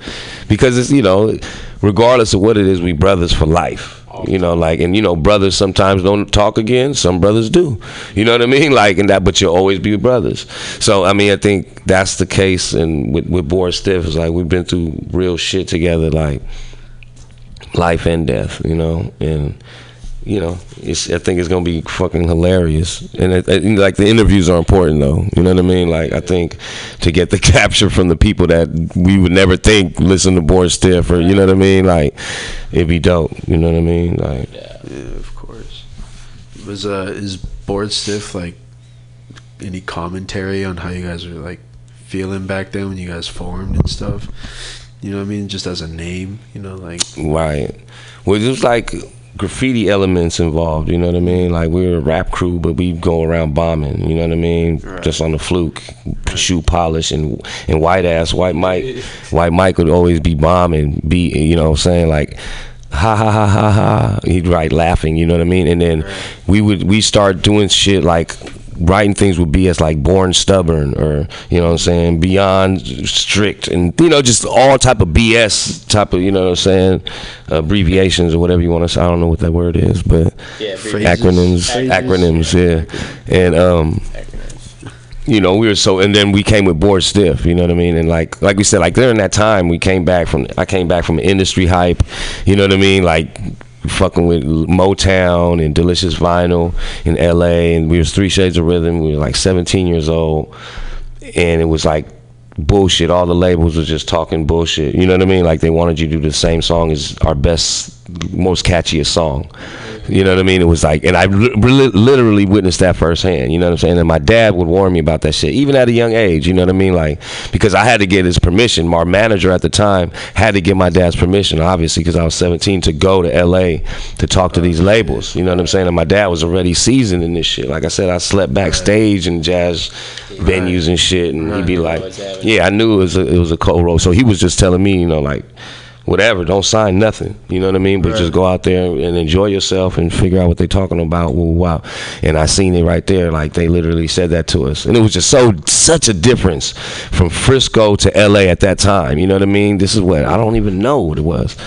because it's you know, regardless of what it is, we brothers for life. You know, like, and you know, brothers sometimes don't talk again. Some brothers do. You know what I mean? Like, and that, but you'll always be brothers. So, I mean, I think that's the case. And with with Bored Stiff, it's like we've been through real shit together, like life and death. You know, and you know, it's, I think it's gonna be fucking hilarious. And it, it- like the interviews are important, though. You know what I mean? Like, I think to get the capture from the people that we would never think listen to Bored Stiff, or you know what I mean? Like, it'd be dope. You know what I mean? Like, Yeah, of course. Was uh is bored stiff like any commentary on how you guys were like feeling back then when you guys formed and stuff? You know what I mean? Just as a name, you know, like Right. Well, there's like graffiti elements involved. You know what I mean? Like we were a rap crew, but we go around bombing. You know what I mean? Just on the fluke, shoe polish, and and white ass white Mike. White Mike would always be bombing. Be you know what I'm saying like. Ha ha ha ha ha! He'd write laughing, you know what I mean, and then we would we start doing shit like writing things would be as like born stubborn or you know what I'm saying beyond strict and you know just all type of BS type of you know what I'm saying abbreviations or whatever you want to say I don't know what that word is but Yeah, acronyms phrases. acronyms yeah and um you know, we were so, and then we came with board stiff. You know what I mean? And like, like we said, like during that time, we came back from. I came back from industry hype. You know what I mean? Like fucking with Motown and Delicious Vinyl in L.A. And we was Three Shades of Rhythm. We were like 17 years old, and it was like bullshit. All the labels was just talking bullshit. You know what I mean? Like they wanted you to do the same song as our best, most catchiest song. You know what I mean? It was like, and I li- li- literally witnessed that firsthand. You know what I'm saying? And my dad would warn me about that shit, even at a young age. You know what I mean? Like, because I had to get his permission. Our manager at the time had to get my dad's permission, obviously, because I was 17 to go to LA to talk to these labels. You know what I'm saying? And my dad was already seasoned in this shit. Like I said, I slept backstage in jazz venues and shit, and he'd be like, "Yeah, I knew it was a, it was a cold road." So he was just telling me, you know, like whatever, don't sign nothing. You know what I mean? But just go out there and enjoy yourself and figure out what they're talking about. Wow, wow. And I seen it right there. Like they literally said that to us, and it was just so such a difference from Frisco to L.A. at that time. You know what I mean? This is what I don't even know what it was.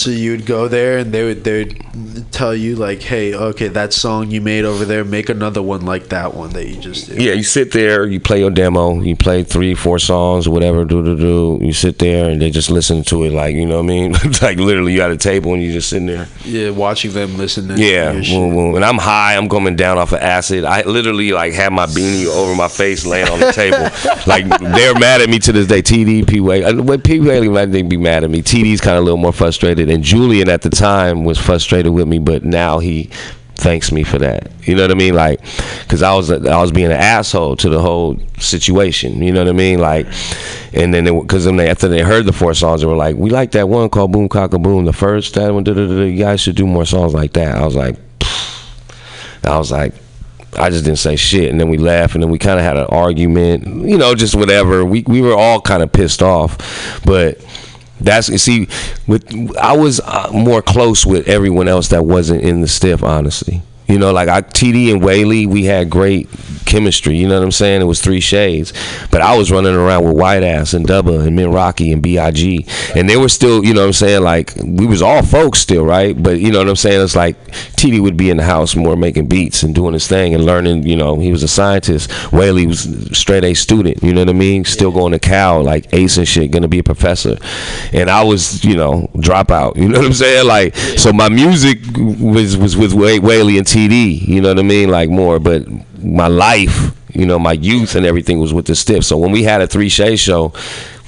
so you would go there and they would they would tell you like, hey, okay, that song you made over there, make another one like that one that you just did. Yeah, you sit there, you play your demo, you play three, four songs, whatever, do do do. You sit there and they just listen to it, like you know what I mean? like literally, you at a table and you're just sitting there. Yeah, watching them listen to Yeah, boom, boom. and I'm high. I'm coming down off of acid. I literally like had my beanie over my face, laying on the table. like they're mad at me to this day. TD, P Whaley, uh, when P Whaley might be mad at me. TD's kind of a little more frustrated, and Julian at the time was frustrated with me, but now he thanks me for that. You know what I mean? Like, cause I was I was being an asshole to the whole situation. You know what I mean? Like, and then they, cause then they, after they heard the four songs, they were like, "We like that one called Boom Cock a Boom, the first that one. Da. You guys should do more songs like that." I was like. I was like, I just didn't say shit, and then we laughed, and then we kind of had an argument, you know, just whatever. We we were all kind of pissed off, but that's you see, with I was uh, more close with everyone else that wasn't in the stiff, honestly. You know, like I TD and Whaley, we had great chemistry. You know what I'm saying? It was three shades, but I was running around with White Ass and Dubba and Min Rocky and Big, and they were still. You know what I'm saying? Like we was all folks still, right? But you know what I'm saying? It's like TD would be in the house more making beats and doing his thing and learning. You know, he was a scientist. Whaley was straight A student. You know what I mean? Still going to Cal, like ace and shit, gonna be a professor. And I was, you know, dropout. You know what I'm saying? Like so, my music was was with Whaley and TD. You know what I mean? Like more, but my life, you know, my youth and everything was with the Stiff. So when we had a three shade show,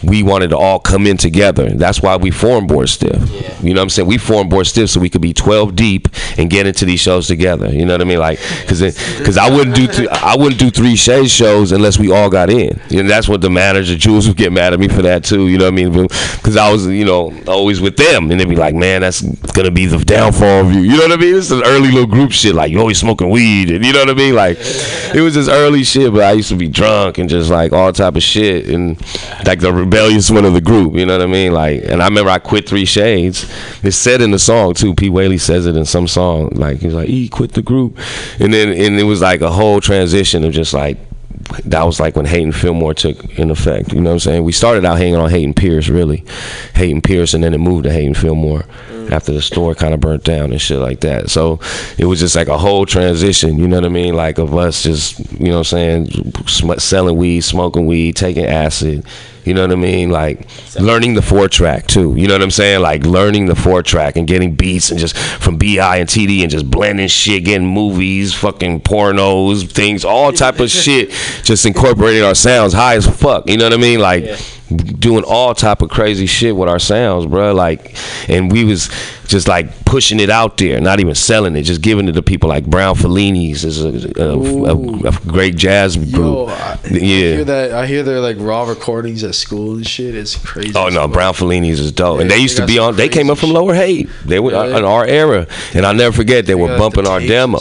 we wanted to all come in together. That's why we formed Bored Stiff. You know what I'm saying? We formed Bored Stiff so we could be 12 deep and get into these shows together. You know what I mean? Like, cause, cause I wouldn't do th- I wouldn't do three shade shows unless we all got in. You know, that's what the manager Jules would get mad at me for that too. You know what I mean? Because I was, you know, always with them, and they'd be like, "Man, that's gonna be the downfall of you." You know what I mean? It's an early little group shit. Like you always smoking weed, and you know what I mean? Like it was just early shit. But I used to be drunk and just like all type of shit, and like the rebellious one of the group. You know what I mean? Like, and I remember I quit Three Shades. It's said in the song too. P. Whaley says it in some song. Like he's like, "E quit the group," and then and it was like a whole transition of just like that was like when Hayden Fillmore took in effect. You know what I'm saying? We started out hanging on Hayden Pierce, really. Hayden Pierce, and then it moved to Hayden Fillmore after the store kind of burnt down and shit like that. So it was just like a whole transition, you know what I mean? Like of us just, you know what I'm saying, sm- selling weed, smoking weed, taking acid. You know what I mean? Like learning the four track too. You know what I'm saying? Like learning the four track and getting beats and just from BI and TD and just blending shit, getting movies, fucking pornos, things, all type of shit. Just incorporating our sounds high as fuck. You know what I mean? Like doing all type of crazy shit with our sounds, bro. Like, and we was just like pushing it out there, not even selling it, just giving it to people. Like Broun Fellinis is a, a, a, a great jazz group. I yeah. hear that. I hear they're like raw recordings at school and shit. It's crazy. Oh no, Broun Fellinis is dope, and Yeah, they used they to be on. They came up from Lower Haight. They were Yeah. in our era, and I'll never forget they were bumping our demo.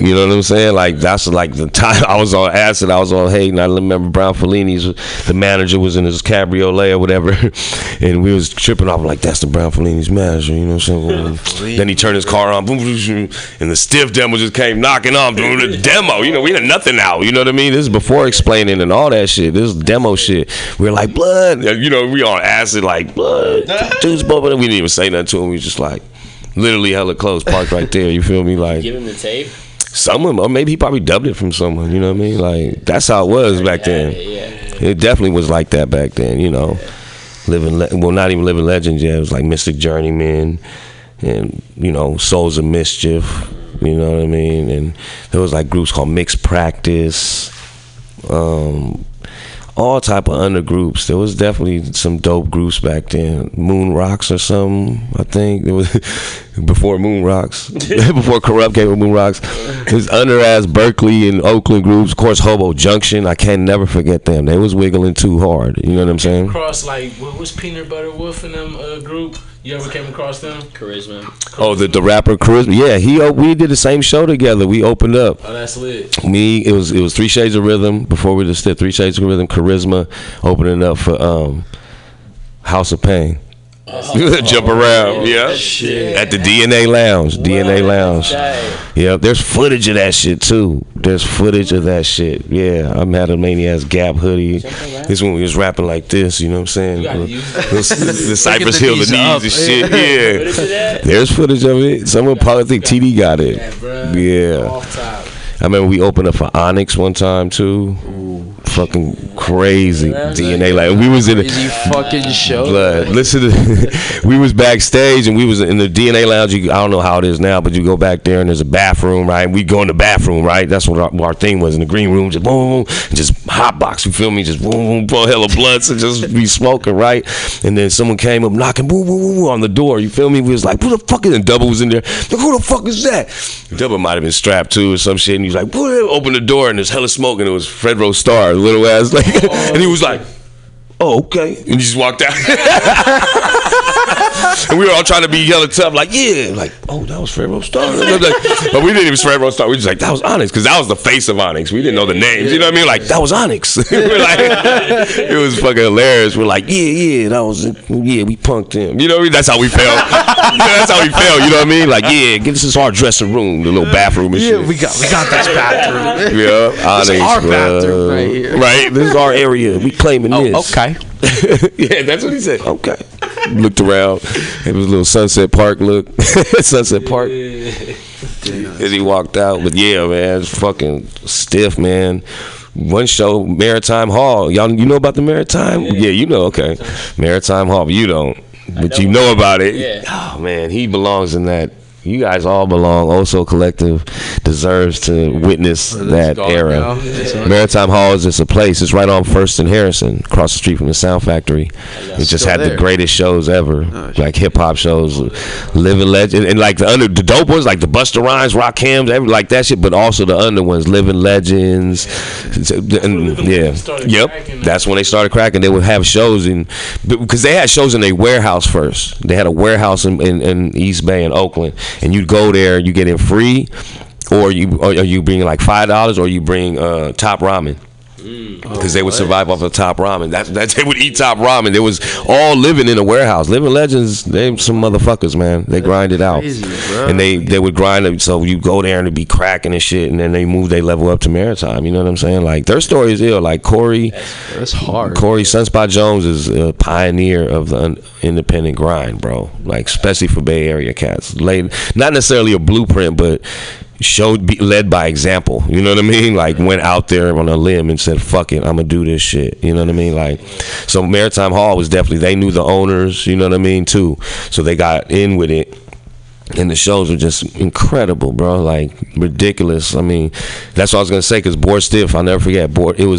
You know what I'm saying? Like that's like the time I was on acid. I was on Haight, and I remember Broun Fellinis. The manager was in his cabriolet or whatever, and we was tripping off like that's the Broun Fellinis manager. You know what I'm saying? then he turned his car on, boom, boom, boom, and the stiff demo just came knocking on doing the demo. You know, we had nothing out. You know what I mean? This is before explaining and all that shit. This is demo shit. We were like blood. You know, we on acid like blood. Juice bumping. We didn't even say nothing to him. We was just like literally hella close, parked right there. You feel me? Like Give him the tape. Someone, or maybe he probably dubbed it from someone. You know what I mean? Like that's how it was back then. It definitely was like that back then. You know, living le- well, not even living legends. Yeah, it was like Mystik Journeymen, and you know, Souls of Mischief. You know what I mean? And there was like groups called Mixed Practice. Um, all type of undergroups. There was definitely some dope groups back then. Moon Rocks or something. I think there was before Moon Rocks, before Corrupt came with Moon Rocks. There's under ass Berkeley and Oakland groups. Of course, Hobo Junction. I can never forget them. They was wiggling too hard. You know what I'm saying? Across like what was Peanut Butter Wolf in them uh, group? You ever came across them? Charisma. Oh, the the rapper Charisma. Yeah, he op- we did the same show together. We opened up. Oh, that's lit. Me, it was it was Three Shades of Rhythm before we just did Three Shades of Rhythm. Charisma opening up for um House of Pain. Jump around, yeah. At the DNA Lounge, DNA Lounge. yeah. there's footage of that shit too. There's footage of that shit. Yeah, I'm had a maniac's Gap hoodie. This one we was rapping like this. You know what I'm saying? The, Cypress Hill, the knees and shit. Yeah, there's footage of it. Someone probably think TD got it. Yeah. I remember we opened up for Onyx one time too. Fucking crazy DNA. Like we was in Crazy fucking show. blood. Listen, to, we was backstage and we was in the DNA lounge. You, I don't know how it is now, but you go back there and there's a bathroom, right? We go in the bathroom, right? That's what our, what our thing was in the green room. Just boom, boom, just hot box. You feel me? Just boom, boom, blow hella blunts and just be smoking, right? And then someone came up knocking, boom, boom, boom, boom, on the door. You feel me? We was like, who the fuck is? And Double was in there. Like, who the fuck is that? Double might have been strapped too or some shit. And he's like, open the door and there's hella smoke and it was Fredro Starr, little ass, like, oh, and he was like. Oh, okay. And he just walked out. and we were all trying to be hella tough, like, yeah, like, oh, that was Fredro Starr. Like, but we didn't even Fredro Starr. We just like, that was Onyx, because that was the face of Onyx. We didn't know the names. You know what I mean? Like, that was Onyx. we're like, it was fucking hilarious. We're like, yeah, yeah, that was, yeah, we punked him. You know what I mean? That's how we felt. That's how we felt. You know what I mean? Like, yeah, give us this our dressing room, the little bathroom and shit. Yeah, we got we got this bathroom. Yeah, Onyx. This our bro. bathroom right here. Right, this is our area. We claiming Oh, this. okay. yeah, that's what he said. Okay. Looked around. It was a little Sunset Park look. Sunset Park. As he walked out, but yeah, man, it's fucking stiff, man. One show, Maritime Hall. Y'all, you know about the Maritime? Yeah, you know. Okay, Maritime Hall. But you don't, but you know about it. Oh man, he belongs in that. You guys all belong. Oh, also, collective deserves to witness that era. Yeah. Maritime Hall is just a place. It's right on First and Harrison, across the street from the Sound Factory. It just had there. the greatest shows ever, like hip hop shows, Living Legend, and like the under the dope ones, like the Busta Rhymes, Rock Hams, every like that shit. But also the under ones, Living Legends, and, yeah, yep. That's when they started cracking. They would have shows in because they had shows in a warehouse first. They had a warehouse in, in, in East Bay in Oakland, and you'd go there, you get in free, or you or you bring like five dollars, or you bring uh, top ramen Mm. because they would oh, survive off of top ramen. That, that they would eat top ramen. They was all living in a warehouse. Living legends, they some motherfuckers, man. They grind it out, crazy, bro. and they they would grind it. So you go there and it'd be cracking and shit, and then they move, they level up to maritime. You know what I'm saying? Like their story is ill. Like Corey, That's hard. Corey Sunspot Jonz is a pioneer of the un- independent grind, bro. Like especially for Bay Area cats. Not necessarily a blueprint, but showed be, led by example. You know what I mean? Like went out there on a limb and said, "Fuck it, I'm gonna do this shit." You know what I mean? Like so, Maritime Hall was definitely they knew the owners. You know what I mean too. So they got in with it. And the shows were just incredible, bro. Like ridiculous. I mean, that's what I was gonna say. Cause Bored Stiff, I'll never forget. Board. It was